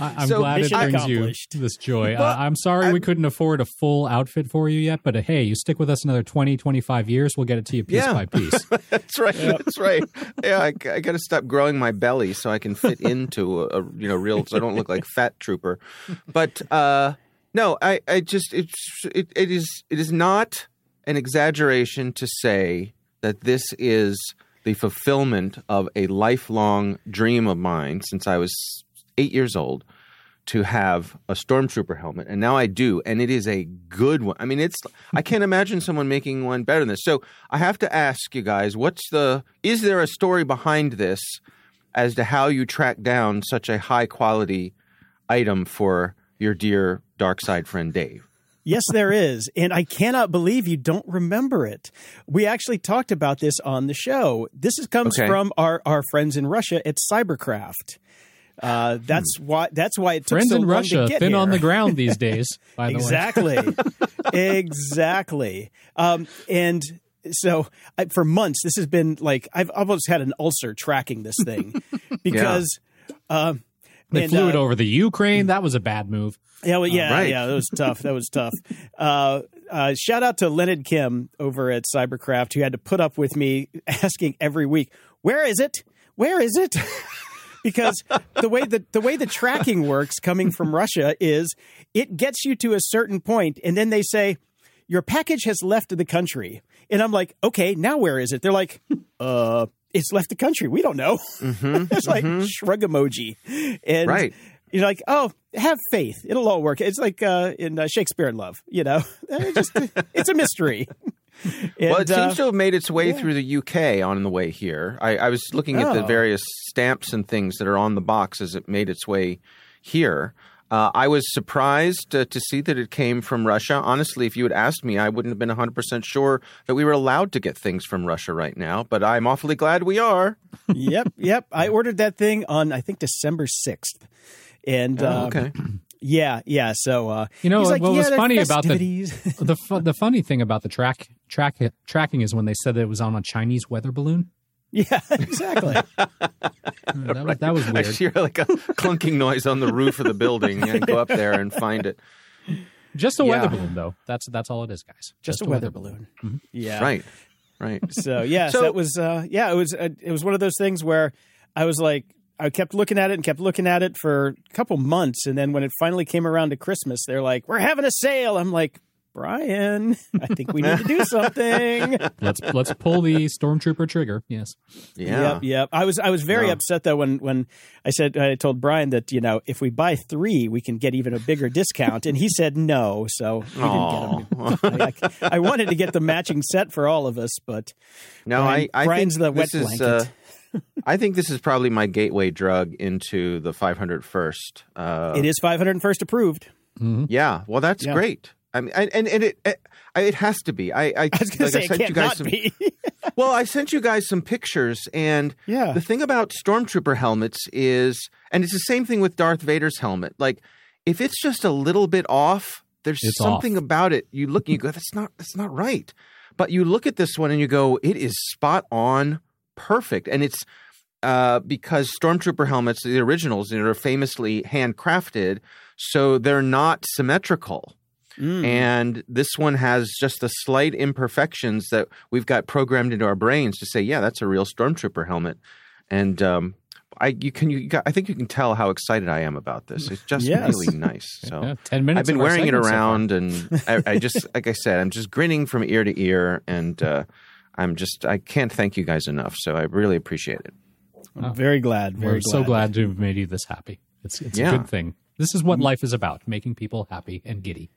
I, I'm So glad it brings you accomplished. this joy. Well, uh, I'm sorry we couldn't afford a full outfit for you yet, but uh, hey, you stick with us another 20, 25 years, we'll get it to you piece Yeah. by piece. <laughs> That's right. That's right. Yeah, I, I got to stop growing my belly so I can fit into a, a you know real. So I don't look like fat trooper. But uh, no, I, I just it's it, it is it is not an exaggeration to say that this is the fulfillment of a lifelong dream of mine since I was eight years old to have a stormtrooper helmet and now I do and it is a good one. I mean it's I can't imagine someone making one better than this. So I have to ask you guys what's the is there a story behind this as to how you track down such a high quality item for your dear dark side friend Dave? Yes, there is. And I cannot believe you don't remember it. We actually talked about this on the show. This is, comes Okay. from our, our friends in Russia at Cybercraft. Uh, that's why that's why it took Friends so in long Russia, to get thin here. on the ground these <laughs> days, by the exactly <laughs> exactly um, and so I, for months this has been like i've almost had an ulcer tracking this thing <laughs> because um They and, flew uh, it over the Ukraine. That was a bad move. yeah, well, yeah, right. yeah. That was tough. That was tough. Uh, uh, shout out to Leonard Kim over at Cybercraft who had to put up with me asking every week, "Where is it? Where is it?" Because the way that the way the tracking works coming from Russia is it gets you to a certain point, and then they say your package has left the country, and I'm like, okay, now where is it? They're like, <laughs> uh, it's left the country. We don't know. <laughs> it's like shrug emoji, and Right. you're like, oh, have faith. It'll all work. It's like uh, in uh, Shakespeare in Love, you know. It's <laughs> just it's a mystery. <laughs> well, And, it seems uh, to have made its way through the UK on the way here. I, I was looking at the Oh. various stamps and things that are on the box as it made its way here. Uh, I was surprised uh, to see that it came from Russia. Honestly, if you had asked me, I wouldn't have been 100% sure that we were allowed to get things from Russia right now, but I'm awfully glad we are. yep, yep. I ordered that thing on I think December sixth, and Oh, um, okay. Yeah, yeah. So uh, You know he's what like, was yeah, they're funny about the <laughs> the fu- the funny thing about the track track tracking is when they said that it was on a Chinese weather balloon. yeah, <laughs> exactly. <laughs> That, was, that was I hear like a clunking noise on the roof of the building and go up there and find it. Just a Yeah. weather balloon, though. That's that's all it is, guys. Just, a weather balloon. Yeah, Right. Right. So yeah, so, So- that was uh, yeah, it was uh, it was one of those things where I was like. I kept looking at it and kept looking at it for a couple months, and then when it finally came around to Christmas, they're like, "We're having a sale." I'm like, "Brian, I think we need to do <laughs> something." Let's let's pull the stormtrooper trigger. Yes. Yeah. Yep, yep. I was I was very No. upset though when when I said I told Brian that you know if we buy three we can get even a bigger discount, and he said no, so we didn't get them. I, I wanted to get the matching set for all of us, but No, Brian- I, I Brian's think the wet this is. blanket. Uh, I think this is probably my gateway drug into the 501st. Uh, it is 501st approved. Yeah, well, that's Yeah. great. I mean, and, and, and it, it it has to be. I I, I was going like to say I it sent can't you guys some. be. <laughs> Well, I sent you guys some pictures, and Yeah. the thing about stormtrooper helmets is, and it's the same thing with Darth Vader's helmet. Like, if it's just a little bit off, there's It's something about it. You look, and you go, that's not that's not right. But you look at this one, and you go, it is spot on, perfect, and it's. Uh, because stormtrooper helmets, the originals, you know, are famously handcrafted, so they're not symmetrical. Mm. And this one has just the slight imperfections that we've got programmed into our brains to say, yeah, that's a real stormtrooper helmet. And um, I, you can, you got, I think you can tell how excited I am about this. It's just Yes. really nice. <laughs> So Yeah, 10 minutes I've been wearing it segment so around, and I, I just, like I said, I'm just grinning from ear to ear, and uh, I'm just, I can't thank you guys enough. So I really appreciate it. I'm very glad. Very We're so glad to have made you this happy. It's it's Yeah. a good thing. This is what life is about: making people happy and giddy.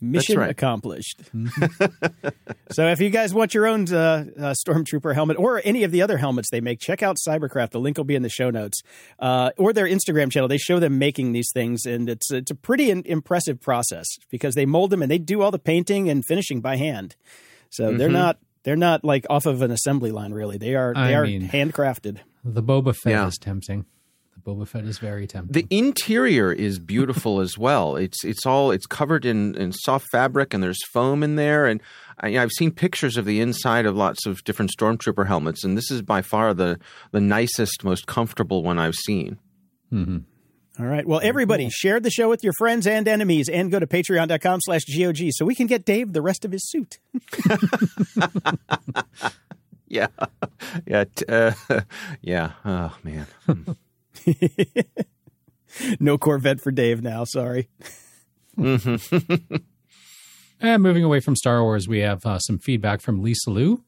Mission right. accomplished. <laughs> so, if you guys want your own uh, uh, Stormtrooper helmet or any of the other helmets they make, check out Cybercraft. The link will be in the show notes uh, or their Instagram channel. They show them making these things, and it's it's a pretty in- impressive process because they mold them and they do all the painting and finishing by hand. So they're not they're not like off of an assembly line. Really, they are they I are mean- handcrafted. The Boba Fett Yeah. is tempting. The Boba Fett is very tempting. The interior is beautiful as well. It's it's all it's covered in, in soft fabric and there's foam in there. And I, I've seen pictures of the inside of lots of different stormtrooper helmets, and this is by far the the nicest, most comfortable one I've seen. Mm-hmm. All right. Well, everybody, share the show with your friends and enemies and go to patreon.com slash GOG so we can get Dave the rest of his suit. <laughs> Yeah, yeah, t- uh, <laughs> yeah. Oh man, <laughs> No Corvette for Dave now. Sorry. And moving away from Star Wars, we have uh, some feedback from Lisa Liu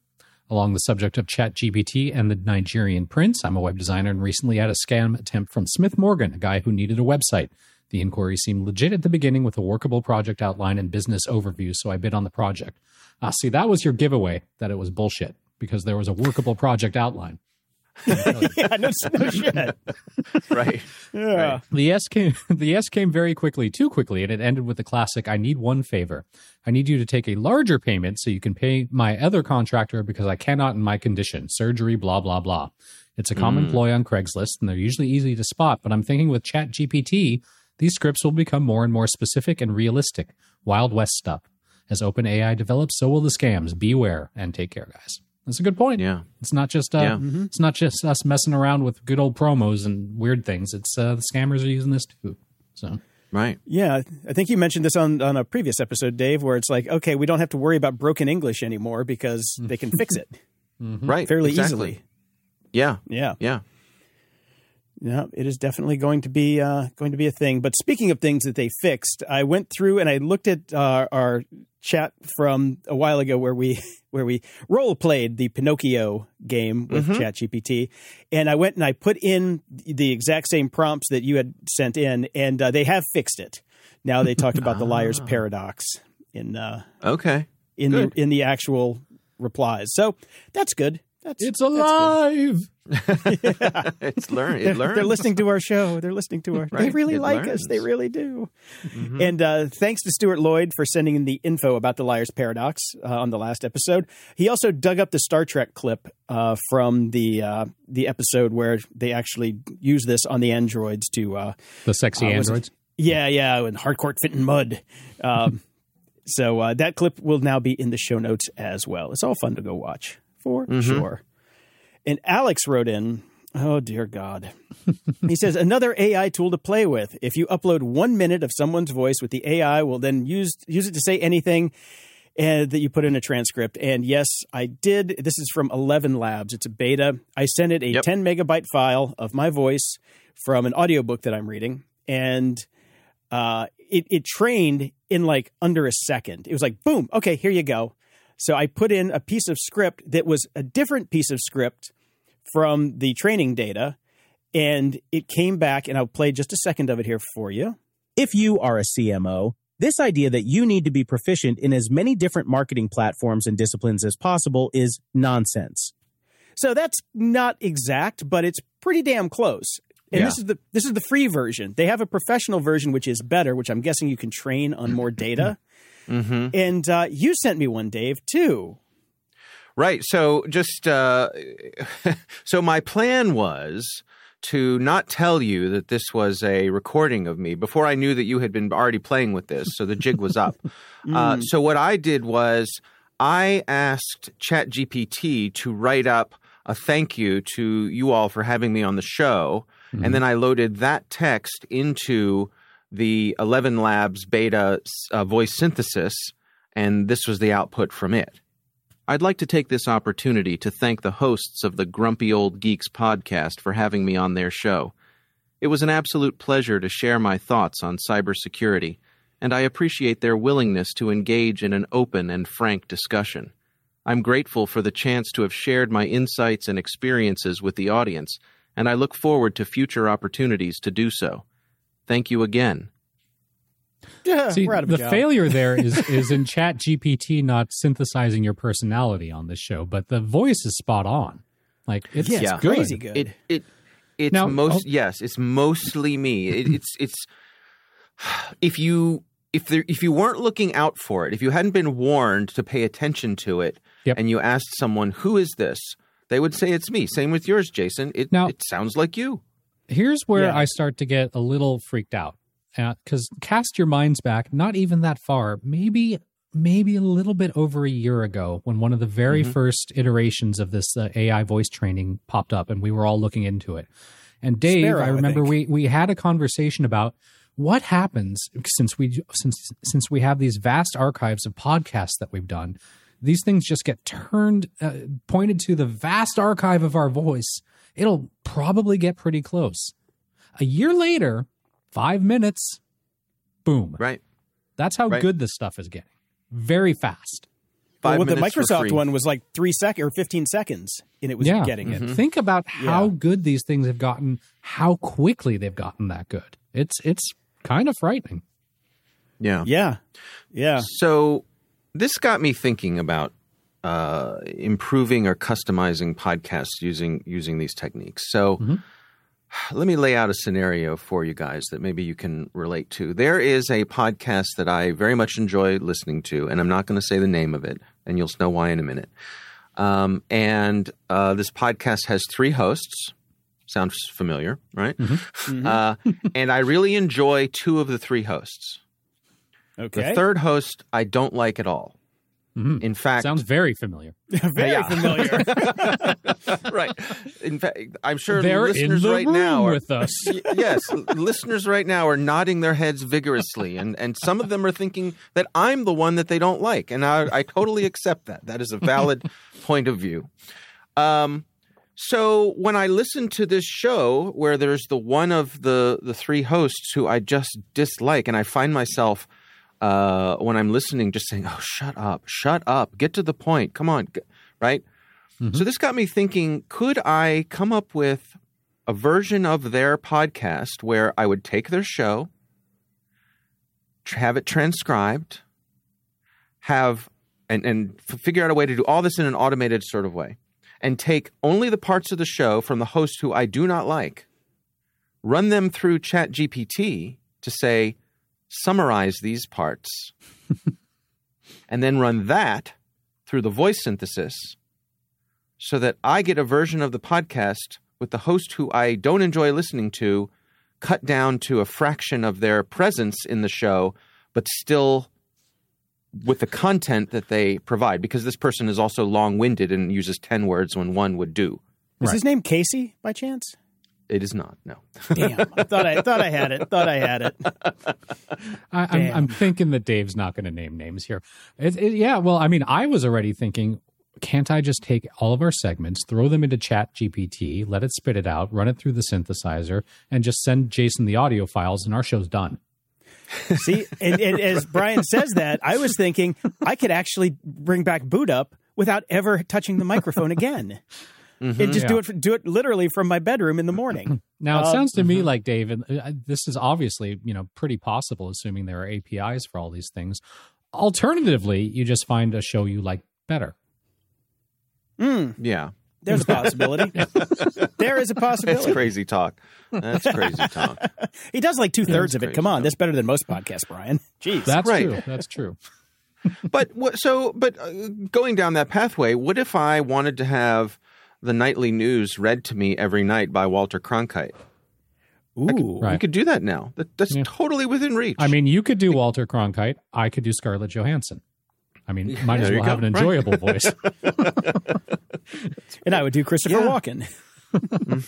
along the subject of ChatGPT and the Nigerian prince. I'm a web designer and recently had a scam attempt from Smith Morgan, a guy who needed a website. The inquiry seemed legit at the beginning with a workable project outline and business overview, so I bid on the project. Ah, see, that was your giveaway that it was bullshit because there was a workable project outline. <laughs> yeah, no, no shit. <laughs> right. Yeah. The yes came the yes came very quickly, too quickly, and it ended with the classic I need one favor. I need you to take a larger payment so you can pay my other contractor because I cannot in my condition. Surgery, blah blah blah. It's a common mm. ploy on Craigslist, and they're usually easy to spot, but I'm thinking with Chat GPT, these scripts will become more and more specific and realistic. Wild West stuff. As OpenAI develops, so will the scams. Beware and take care, guys. That's a good point. Yeah. It's not just uh, Yeah. it's not just us messing around with good old promos and weird things. It's uh, the scammers are using this too. So Right. Yeah, I think you mentioned this on, on a previous episode, Dave, where it's like, okay, we don't have to worry about broken English anymore because they can fix it <laughs> Right. fairly exactly. easily. Yeah. Yeah. Yeah. Yeah, it is definitely going to be uh, going to be a thing. But speaking of things that they fixed, I went through and I looked at uh, our chat from a while ago where we <laughs> where we role played the Pinocchio game with Mhm. ChatGPT, and I went and I put in the exact same prompts that you had sent in, and uh, they have fixed it. Now they talked about the liar's <laughs> paradox in uh, Okay. in Good. the in the actual replies, so that's good. That's It's that's good. alive. <laughs> it's learn. It They're, learns. they're listening to our show. They're listening to our. They really It like us. They really do. Mhm. And uh, thanks to Stuart Lloyd for sending in the info about the Liar's Paradox uh, on the last episode. He also dug up the Star Trek clip uh, from the uh, the episode where they actually use this on the androids to. Uh, The sexy uh, was it- androids. yeah, yeah, and Harcourt Fenton Mudd. Um, <laughs> so uh, that clip will now be in the show notes as well. It's all fun to go watch for Mhm. sure. And Alex wrote in, oh dear God. <laughs> he says, another AI tool to play with. If you upload one minute of someone's voice with the AI, will then use use it to say anything and that you put in a transcript. And yes, I did. This is from 11 Labs. It's a beta. I sent it a Yep. 10 megabyte file of my voice from an audiobook that I'm reading. And uh, it, it trained in like under a second. It was like, boom, okay, here you go. So I put in a piece of script that was a different piece of script from the training data, and it came back, and I'll play just a second of it here for you. If you are a CMO, this idea that you need to be proficient in as many different marketing platforms and disciplines as possible is nonsense. So that's not exact, but it's pretty damn close. And Yeah. this is the this is the free version. They have a professional version which is better, which I'm guessing you can train on more data. <clears throat> Mhm. And uh, you sent me one, Dave, too. Right. So just uh, <laughs> so my plan was to not tell you that this was a recording of me before I knew that you had been already playing with this. So the jig was up. <laughs> uh, Mm. so what I did was I asked ChatGPT to write up a thank you to you all for having me on the show, and then I loaded that text into the Eleven Labs beta uh, voice synthesis, and this was the output from it. I'd like to take this opportunity to thank the hosts of the Grumpy Old Geeks podcast for having me on their show. It was an absolute pleasure to share my thoughts on cybersecurity, and I appreciate their willingness to engage in an open and frank discussion. I'm grateful for the chance to have shared my insights and experiences with the audience, and I look forward to future opportunities to do so. Thank you again. Yeah, See, we're out of the job. failure there is <laughs> is in Chat GPT not synthesizing your personality on this show, but the voice is spot on. Like it's, Yeah, it's it's good. crazy good. It it it's Now- most oh. yes, it's mostly me. It, <laughs> it's it's if you if there if you weren't looking out for it, if you hadn't been warned to pay attention to it, Yep. and you asked someone who is this, they would say it's me. Same with yours, Jason. It Now- it sounds like you. Here's where Yeah. I start to get a little freaked out because cast your minds back, not even that far, maybe maybe a little bit over a year ago when one of the very Mhm. first iterations of this uh, AI voice training popped up, and we were all looking into it. And Dave, Sparrow, I I remember think. we we had a conversation about what happens since we since since we have these vast archives of podcasts that we've done. These things just get turned, uh, pointed to the vast archive of our voice. It'll probably get pretty close. A year later, five minutes, boom. Right. That's how Right. good this stuff is getting. Very fast. Five well, the Microsoft one was like three seconds or 15 seconds, and it was Yeah. getting it. Mm-hmm. Think about how Yeah. good these things have gotten, how quickly they've gotten that good. It's it's kind of frightening. Yeah. Yeah. Yeah. So this got me thinking about uh, improving or customizing podcasts using using these techniques. So let me lay out a scenario for you guys that maybe you can relate to. There is a podcast that I very much enjoy listening to, and I'm not going to say the name of it, and you'll know why in a minute. Um, and uh, this podcast has three hosts. Sounds familiar, right? <laughs> Uh, and I really enjoy two of the three hosts. Okay. The third host I don't like at all. Mhm. In fact, Sounds very familiar. <laughs> Very Yeah. familiar. <laughs> right. In fact, I'm sure They're in listeners the right room now are, with us. <laughs> Yes, listeners right now are nodding their heads vigorously, and and some of them are thinking that I'm the one that they don't like, and I, I totally accept that. That is a valid point of view. Um, So when I listen to this show where there's the one of the the three hosts who I just dislike, and I find myself uh, when I'm listening just saying, "Oh, shut up, shut up, get to the point, come on," right? So this got me thinking: Could I come up with a version of their podcast where I would take their show, have it transcribed, have and and figure out a way to do all this in an automated sort of way, and take only the parts of the show from the host who I do not like, run them through ChatGPT to say, summarize these parts, <laughs> and then run that through the voice synthesis so that I get a version of the podcast with the host who I don't enjoy listening to cut down to a fraction of their presence in the show, but still with the content that they provide because this person is also long-winded and uses 10 words when one would do. Is his name Casey by chance? It is not. No. Damn, I thought I thought I had it. Thought I had it. <laughs> I, I'm, I'm thinking that Dave's not going to name names here. It, it, yeah, well, I mean, I was already thinking, can't I just take all of our segments, throw them into Chat GPT, let it spit it out, run it through the synthesizer, and just send Jason the audio files, and our show's done. <laughs> See, and, and as Brian says that, I was thinking I could actually bring back boot up without ever touching the microphone again. And just do it for, do it literally from my bedroom in the morning. <laughs> Now it Um, sounds to me like Dave, and uh, this is obviously you know pretty possible, assuming there are APIs for all these things. Alternatively, you just find a show you like better. Yeah. There's a possibility. <laughs> there is a possibility. That's crazy talk. That's crazy talk. <laughs> He does like two thirds of it. Come on, though. that's better than most podcasts, Brian. Jeez. That's Right. true. That's true. but what, so, but uh, going down that pathway, what if I wanted to have the nightly news read to me every night by Walter Cronkite? Ooh. Right. You could do that now. That, that's Yeah. totally within reach. I mean, you could do Walter Cronkite. I could do Scarlett Johansson. I mean, <laughs> might as well have go. an Right. enjoyable voice. <laughs> <laughs> And I would do Christopher Yeah. Walken.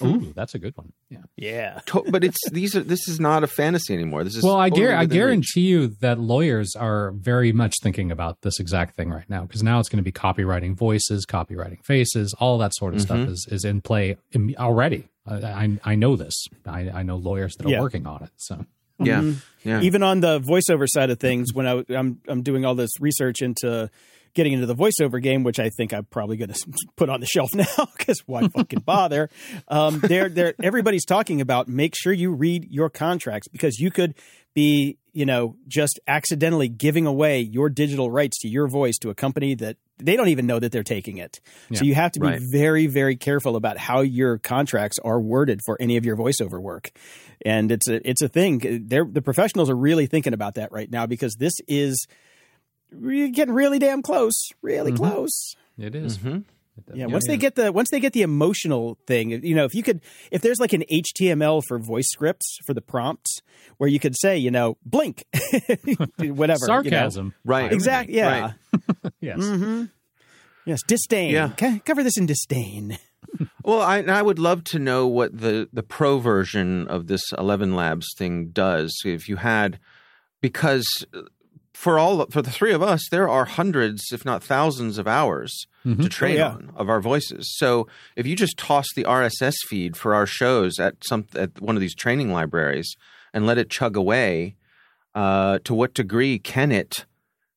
Ooh, that's a good one. Yeah. Yeah. But it's these are this is not a fantasy anymore. This is Well, I, totally guar- I within guarantee you that lawyers are very much thinking about this exact thing right now because now it's going to be copywriting voices, copywriting faces, all that sort of Mm-hmm. stuff is, is in play im- already. I, I, I know this. I, I know lawyers that are Yeah. working on it. So. Yeah, Mm-hmm. yeah. Even on the voiceover side of things, when I, I'm I'm doing all this research into getting into the voiceover game, which I think I'm probably going <laughs> to put on the shelf <laughs> now because why fucking bother? Um, they're, they're, everybody's talking about make sure you read your contracts because you could be, you know, just accidentally giving away your digital rights to your voice to a company that they don't even know that they're taking it. So you have to be right. very, very careful about how your contracts are worded for any of your voiceover work. And it's a, it's a thing. They're, the professionals are really thinking about that right now because this is re- getting really damn close, really Mhm. close. it is. Mm-hmm. Yeah, once they get the once they get the emotional thing, you know, if you could, if there's like an HTML for voice scripts for the prompts, where you could say, you know, blink, <laughs> whatever, you know. sarcasm. Right. exactly, yeah, Right. <laughs> Yes. hmm yes, disdain. Yeah. Co- cover this in disdain. <laughs> Well, I, I would love to know what the, the pro version of this Eleven Labs thing does. If you had, because for all for the three of us, there are hundreds, if not thousands, of hours to train Oh, yeah. on of our voices. So if you just toss the RSS feed for our shows at some at one of these training libraries and let it chug away, uh, to what degree can it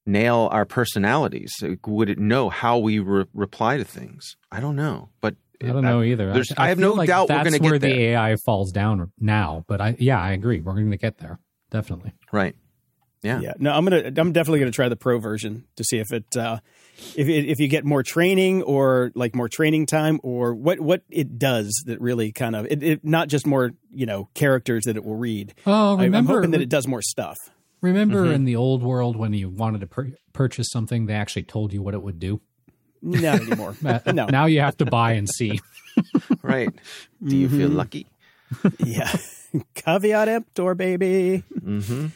nail our personalities? Would it know how we re- reply to things? I don't know, but I don't know either. there's- I have no like doubt we're gonna get where there. the AI falls down now. But I, yeah, I agree. We're going to get there. Definitely. Right. Yeah. Yeah, no, I'm gonna, I'm definitely gonna try the pro version to see if it, uh, if it, if you get more training or like more training time or what what it does that really kind of it, it not just more you know characters that it will read. Oh, I, I'm remember hoping that it does more stuff. remember in the old world when you wanted to pur- purchase something, they actually told you what it would do. Not anymore. <laughs> No. Now you have to buy and see. <laughs> Right. Do you Mm-hmm. feel lucky? <laughs> yeah. Caveat emptor, baby. Mm-hmm.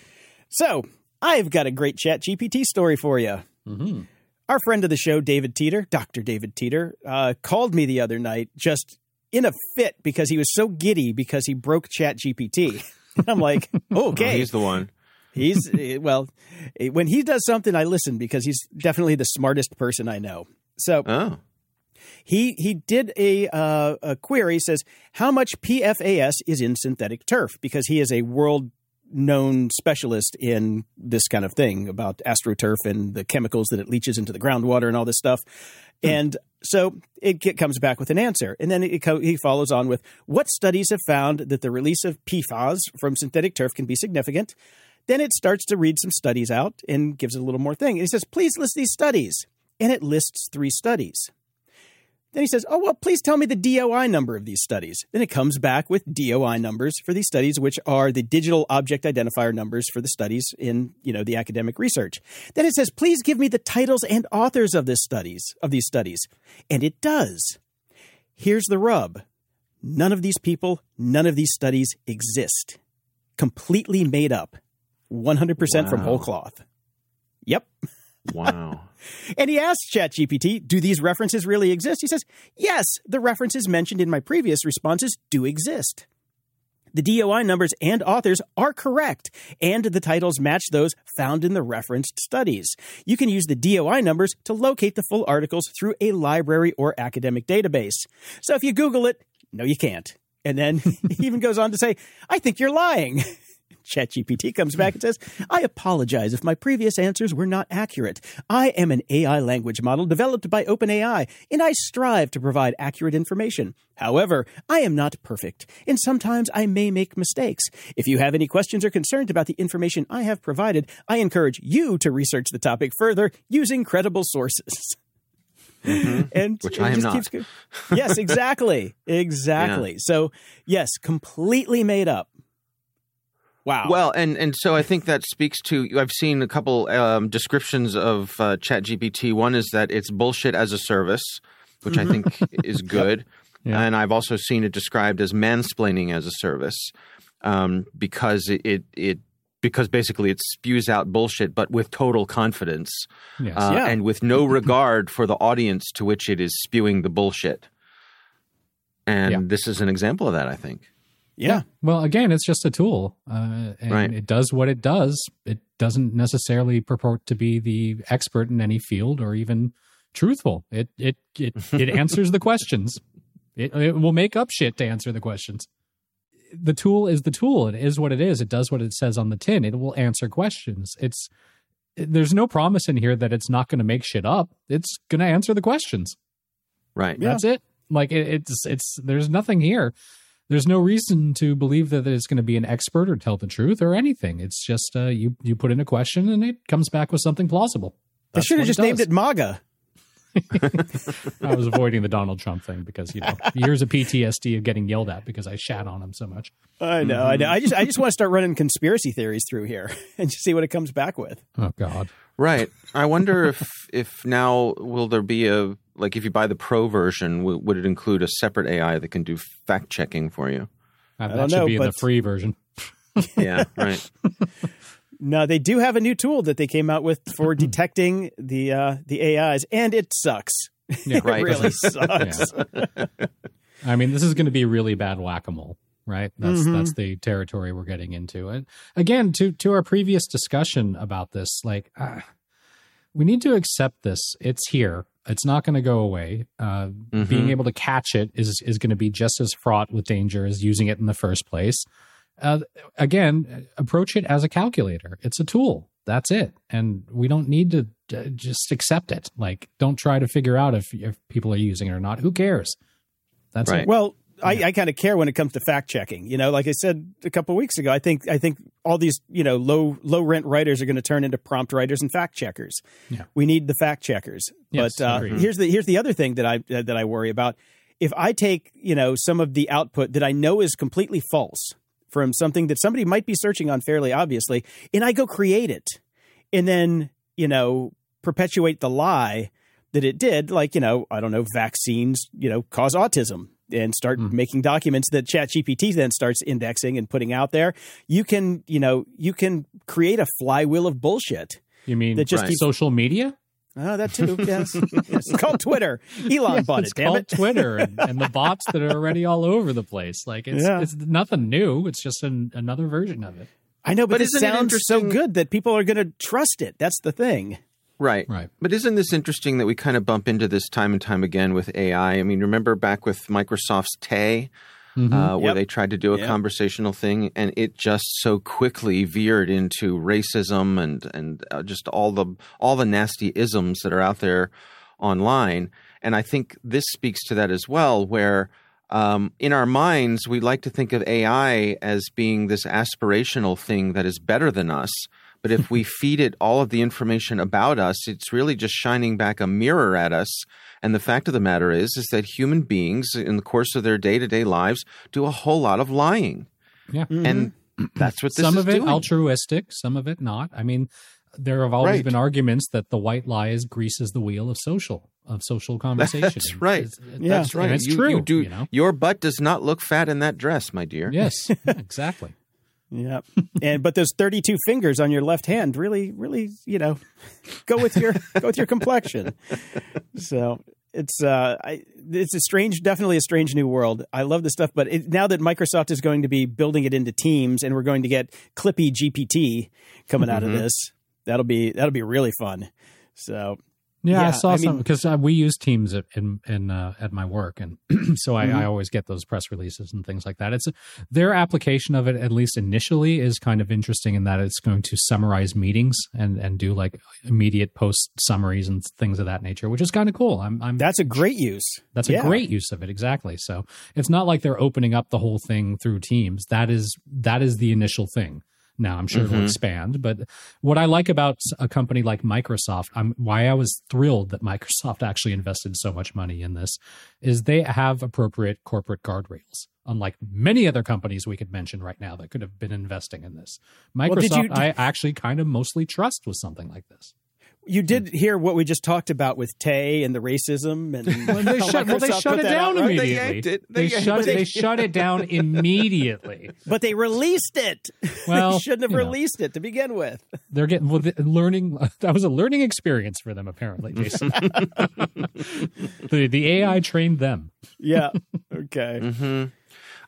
So I've got a great Chat GPT story for you. Mm-hmm. Our friend of the show, David Teeter, Dr. David Teeter, uh, called me the other night just in a fit because he was so giddy because he broke Chat GPT. I'm like, <laughs> okay. Oh, he's the one. He's eh, well, eh, when he does something, I listen because he's definitely the smartest person I know. So Oh. He he did a uh, a query says how much PFAS is in synthetic turf because he is a world known specialist in this kind of thing about astroturf and the chemicals that it leaches into the groundwater and all this stuff. Hmm. And so it get, comes back with an answer. And then it, he follows on with what studies have found that the release of PFAS from synthetic turf can be significant. Then it starts to read some studies out and gives it a little more thing. And he says, please list these studies. And it lists three studies. Then he says, Oh, well, please tell me the DOI number of these studies. Then it comes back with DOI numbers for these studies, which are the digital object identifier numbers for the studies in, you know, the academic research. Then it says, please give me the titles and authors of this studies, of these studies. And it does. Here's the rub. None of these people, none of these studies exist. Completely made up. 100% from whole cloth. Yep. <laughs> Wow. And he asks ChatGPT, do these references really exist? He says, yes, the references mentioned in my previous responses do exist. The DOI numbers and authors are correct, and the titles match those found in the referenced studies. You can use the DOI numbers to locate the full articles through a library or academic database. So if you Google it, no, you can't. And then <laughs> he even goes on to say, I think you're lying. <laughs> ChatGPT comes back and says, I apologize if my previous answers were not accurate. I am an AI language model developed by OpenAI, and I strive to provide accurate information. However, I am not perfect, and sometimes I may make mistakes. If you have any questions or concerns about the information I have provided, I encourage you to research the topic further using credible sources. And Mm-hmm. Which it I am not. keeps yes, exactly. <laughs> Exactly. So, yes, completely made up. Wow. Well, and and so I think that speaks to. I've seen a couple um, descriptions of uh, ChatGPT. One is that it's bullshit as a service, which I think <laughs> is good, Yeah. and I've also seen it described as mansplaining as a service, um, because it, it it because basically it spews out bullshit, but with total confidence, Yes. uh, Yeah. and with no <laughs> regard for the audience to which it is spewing the bullshit. And Yeah. this is an example of that, I think. Yeah. Well, again, it's just a tool, uh, and Right. it does what it does. It doesn't necessarily purport to be the expert in any field or even truthful. It it it, <laughs> it answers the questions. It, it will make up shit to answer the questions. The tool is the tool. It is what it is. It does what it says on the tin. It will answer questions. It's there's no promise in here that it's not going to make shit up. It's going to answer the questions. Right. That's it. Like it, it's it's there's nothing here. There's no reason to believe that it's going to be an expert or tell the truth or anything. It's just uh, you you put in a question and it comes back with something plausible. They should have what just named it MAGA. I was avoiding the Donald Trump thing because you know years of PTSD of getting yelled at because I shat on him so much. I know, I know. I just, I just want to start running conspiracy theories through here <laughs> and just see what it comes back with. Oh God. Right. I wonder if if now will there be a like if you buy the pro version, w- would it include a separate AI that can do fact checking for you? Uh, that don't should know, be in the free version. <laughs> Yeah. Right. <laughs> No, they do have a new tool that they came out with for <clears throat> detecting the uh, the AIs, and it sucks. Yeah, <laughs> it right. really sucks. I mean, this is going to be really bad whack a mole, right? That's Mhm. that's the territory we're getting into. And again, to to our previous discussion about this, like uh, we need to accept this. It's here. It's not going to go away. Uh, Mhm. Being able to catch it is is going to be just as fraught with danger as using it in the first place. Uh, again, approach it as a calculator. It's a tool. That's it, and we don't need to uh, just accept it. Like, don't try to figure out if if people are using it or not. Who cares? That's Right. it. Well, I, I kind of care when it comes to fact checking. You know, like I said a couple weeks ago, I think I think all these you know low low rent writers are going to turn into prompt writers and fact checkers. Yeah. We need the fact checkers. Yes, but uh, here's the here's the other thing that I that I worry about. If I take you know some of the output that I know is completely false from something that somebody might be searching on fairly obviously, and I go create it, and then you know perpetuate the lie that it did, like, you know, I don't know, vaccines, you know, cause autism and start Hmm. making documents that ChatGPT then starts indexing and putting out there. You can, you know, you can create a flywheel of bullshit. You mean That just Right. keeps- social media? Oh, that too. <laughs> Yes. yes. It's called Twitter. Elon bought it's it, damn called it. Twitter and, <laughs> and the bots that are already all over the place. Like it's Yeah. it's nothing new. It's just an, another version of it. I know, but, But it isn't it sounds so good that people are going to trust it. That's the thing. Right. Right. But isn't this interesting that we kind of bump into this time and time again with AI? I mean, remember back with Microsoft's Tay, Mm-hmm. uh, where Yep. they tried to do a Yep. conversational thing, and it just so quickly veered into racism and and uh, just all the all the nasty isms that are out there online. And I think this speaks to that as well, where um, in our minds we like to think of AI as being this aspirational thing that is better than us. But if we <laughs> feed it all of the information about us, it's really just shining back a mirror at us. And the fact of the matter is, is that human beings, in the course of their day to day lives, do a whole lot of lying, Yeah. Mm-hmm. and <clears throat> that's what this is doing. some is of it doing. altruistic, some of it not. I mean, there have always Right. been arguments that the white lie lies greases the wheel of social of social <laughs> conversation. That's <laughs> right. It's- Yeah. That's right. And it's you, true. You do. you know? Your butt does not look fat in that dress, my dear. Yes, exactly. Yeah. and but those 32 fingers on your left hand really really, you know, go with your go with your complexion. So, it's uh I, it's a strange definitely a strange new world. I love this stuff, but it, now that Microsoft is going to be building it into Teams and we're going to get Clippy GPT coming out of this, that'll be that'll be really fun. So, Yeah, I saw I some because uh, we use Teams at, in in uh, at my work, and <clears throat> so I, Mm-hmm. I always get those press releases and things like that. It's their application of it, at least initially, is kind of interesting in that it's going to summarize meetings and and do like immediate post summaries and things of that nature, which is kind of cool. I'm, I'm that's a great use. That's a great use of it, exactly. So it's not like they're opening up the whole thing through Teams. That is that is the initial thing. Now I'm sure it'll mm-hmm. expand, but what I like about a company like Microsoft, I'm, why I was thrilled that Microsoft actually invested so much money in this, is they have appropriate corporate guardrails. Unlike many other companies we could mention right now that could have been investing in this, Well, Microsoft did you- I actually kind of mostly trust with something like this. You did hear what we just talked about with Tay and the racism and <laughs> Well, they <laughs> shut, well, they shut it down out, right? immediately. They yanked it. They, They yanked shut it. they shut it down <laughs> immediately. But they released it. Well, they shouldn't have you know. released it to begin with. They're getting well, the, learning. That was a learning experience for them, apparently, Jason. the the AI trained them. Yeah. Okay. hmm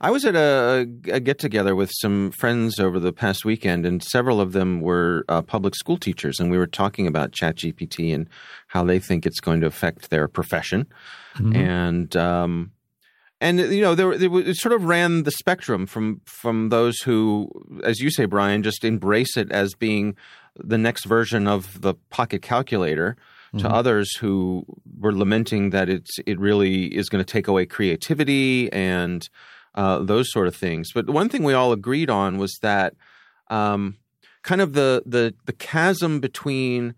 I was at a, a get together with some friends over the past weekend, and several of them were uh, public school teachers, and we were talking about ChatGPT and how they think it's going to affect their profession, and um, and you know there, there it sort of ran the spectrum from from those who, as you say, Brian, just embrace it as being the next version of the pocket calculator. To others who were lamenting that it's it really is going to take away creativity and uh, those sort of things. But one thing we all agreed on was that um, kind of the the the chasm between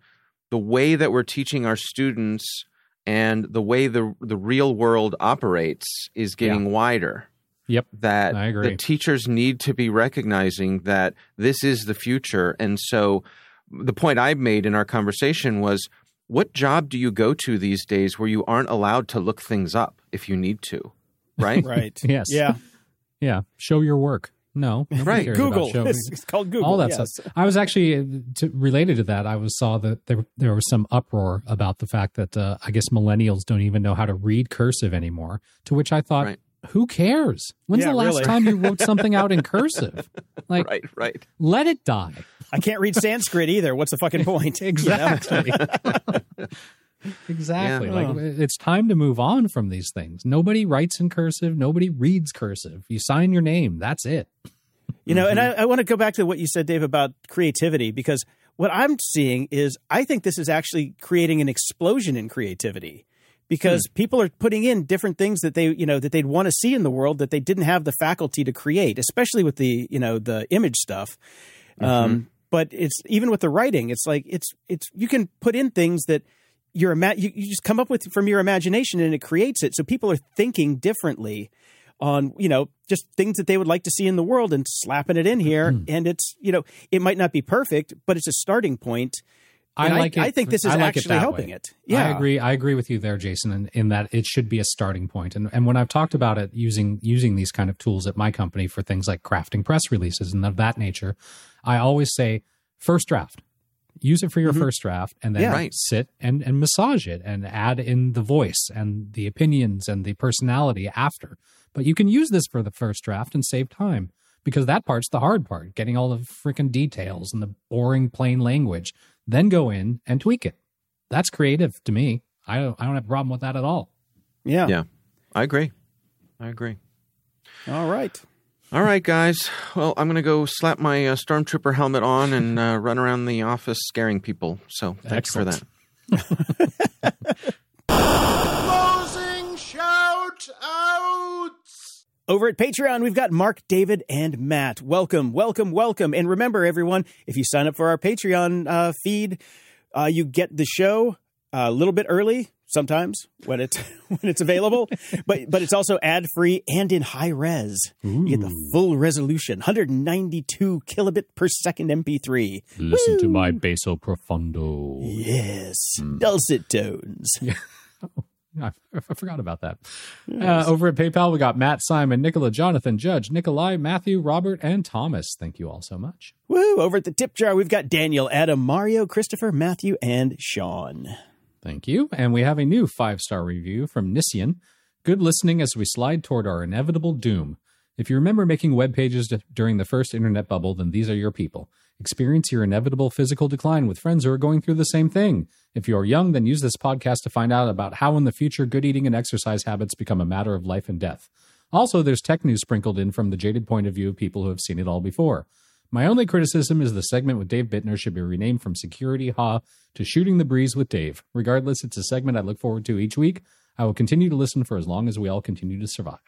the way that we're teaching our students and the way the the real world operates is getting wider. Yep. That I agree. the teachers need to be recognizing that this is the future, and so the point I made in our conversation was. What job do you go to these days where you aren't allowed to look things up if you need to? Right? <laughs> Right. Yes. Yeah. Yeah. Show your work. No. Right. cares Google. showing- It's, <laughs> it's called Google. all that yes. stuff. I was actually uh, to, related to that. I was saw that there there was some uproar about the fact that uh, I guess millennials don't even know how to read cursive anymore. To which I thought, Right. who cares? When's Yeah, the last really. time you wrote <laughs> something out in cursive? Like, right, right. let it die. I can't read Sanskrit either. What's the fucking point? Exactly. <laughs> exactly. Yeah. Like Oh. it's time to move on from these things. Nobody writes in cursive. Nobody reads cursive. You sign your name. That's it. You know, and Mm-hmm. I, I want to go back to what you said, Dave, about creativity, because what I'm seeing is I think this is actually creating an explosion in creativity because Hmm. people are putting in different things that they, you know, that they'd want to see in the world that they didn't have the faculty to create, especially with the, you know, the image stuff. Mm-hmm. Um, but it's even with the writing, it's like it's it's you can put in things that your ima- you, you just come up with from your imagination and it creates it. So people are thinking differently on you know just things that they would like to see in the world and slapping it in here Hmm. and it's you know it might not be perfect but it's a starting point I And I- like it. I think this is like actually that helping way. it. Yeah. I agree. I agree with you there, Jason, in, in that it should be a starting point. And and when I've talked about it using using these kind of tools at my company for things like crafting press releases and of that nature, I always say first draft. Use it for your mm-hmm. first draft and then Yeah. Right. sit and, and massage it and add in the voice and the opinions and the personality after. But you can use this for the first draft and save time because that part's the hard part, getting all the freaking details and the boring plain language. Then go in and tweak it. that's creative to me. I don't, I don't have a problem with that at all. Yeah. Yeah, I agree. I agree. All right. All right, guys. Well, I'm going to go slap my uh, stormtrooper helmet on and uh, <laughs> run around the office scaring people. So thanks for that. <laughs> Closing shout outs! Over at Patreon, we've got Mark, David, and Matt. Welcome, welcome, welcome. And remember, everyone, if you sign up for our Patreon uh, feed, uh, you get the show a little bit early sometimes when it's <laughs> when it's available, but but it's also ad free and in high res. You get the full resolution, 192 kilobit per second MP3. Listen to my basso profundo. Yes, dulcet tones. <laughs> I, I forgot about that. Uh, over at PayPal, we got Matt, Simon, Nicola, Jonathan, Judge, Nikolai, Matthew, Robert, and Thomas. Thank you all so much. Woo! Over at the tip jar, we've got Daniel, Adam, Mario, Christopher, Matthew, and Sean. Thank you. And we have a new five star review from Nisian. Good listening as we slide toward our inevitable doom. If you remember making web pages during the first internet bubble, then these are your people. Experience your inevitable physical decline with friends who are going through the same thing. If you are young, then use this podcast to find out about how in the future good eating and exercise habits become a matter of life and death. Also, there's tech news sprinkled in from the jaded point of view of people who have seen it all before. My only criticism is the segment with Dave Bittner should be renamed from Security Ha to Shooting the Breeze with Dave. Regardless, it's a segment I look forward to each week. I will continue to listen for as long as we all continue to survive.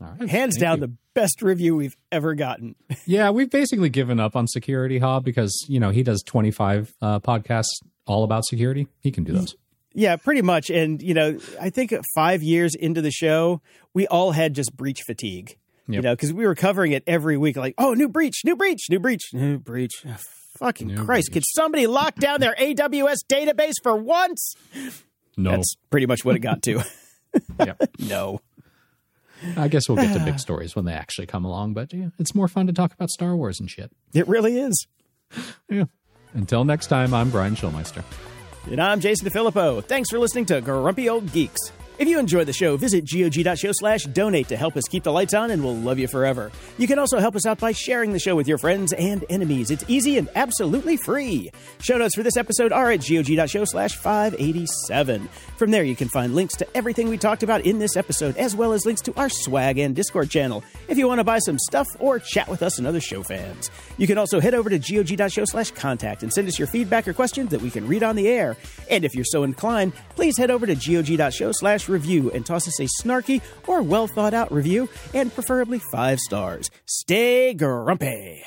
All right. Hands thank down, you. the best review we've ever gotten. <laughs> Yeah, we've basically given up on Security Ha because, you know, he does 25 uh, podcasts all about security. He can do those. Yeah, pretty much. And, you know, I think five years into the show, we all had just breach fatigue. You know, because we were covering it every week, like, oh, new breach, new breach, new breach, new breach. Oh, fucking New Christ. Could somebody lock down their AWS database for once? No. That's pretty much what it got to. <laughs> Yeah. no. I guess we'll get to big <sighs> stories when they actually come along, but yeah, it's more fun to talk about Star Wars and shit. It really is. <sighs> Yeah. Until next time, I'm Brian Schumacher. And I'm Jason DeFilippo. Thanks for listening to Grumpy Old Geeks. If you enjoy the show, visit gog.show slash donate to help us keep the lights on, and we'll love you forever. You can also help us out by sharing the show with your friends and enemies. It's easy and absolutely free. Show notes for this episode are at gog.show slash 587. From there, you can find links to everything we talked about in this episode, as well as links to our swag and Discord channel if you want to buy some stuff or chat with us and other show fans. You can also head over to gog.show slash contact and send us your feedback or questions that we can read on the air. And if you're so inclined, please head over to gog.show slash review and toss us a snarky or well thought out review, and preferably five stars. Stay grumpy.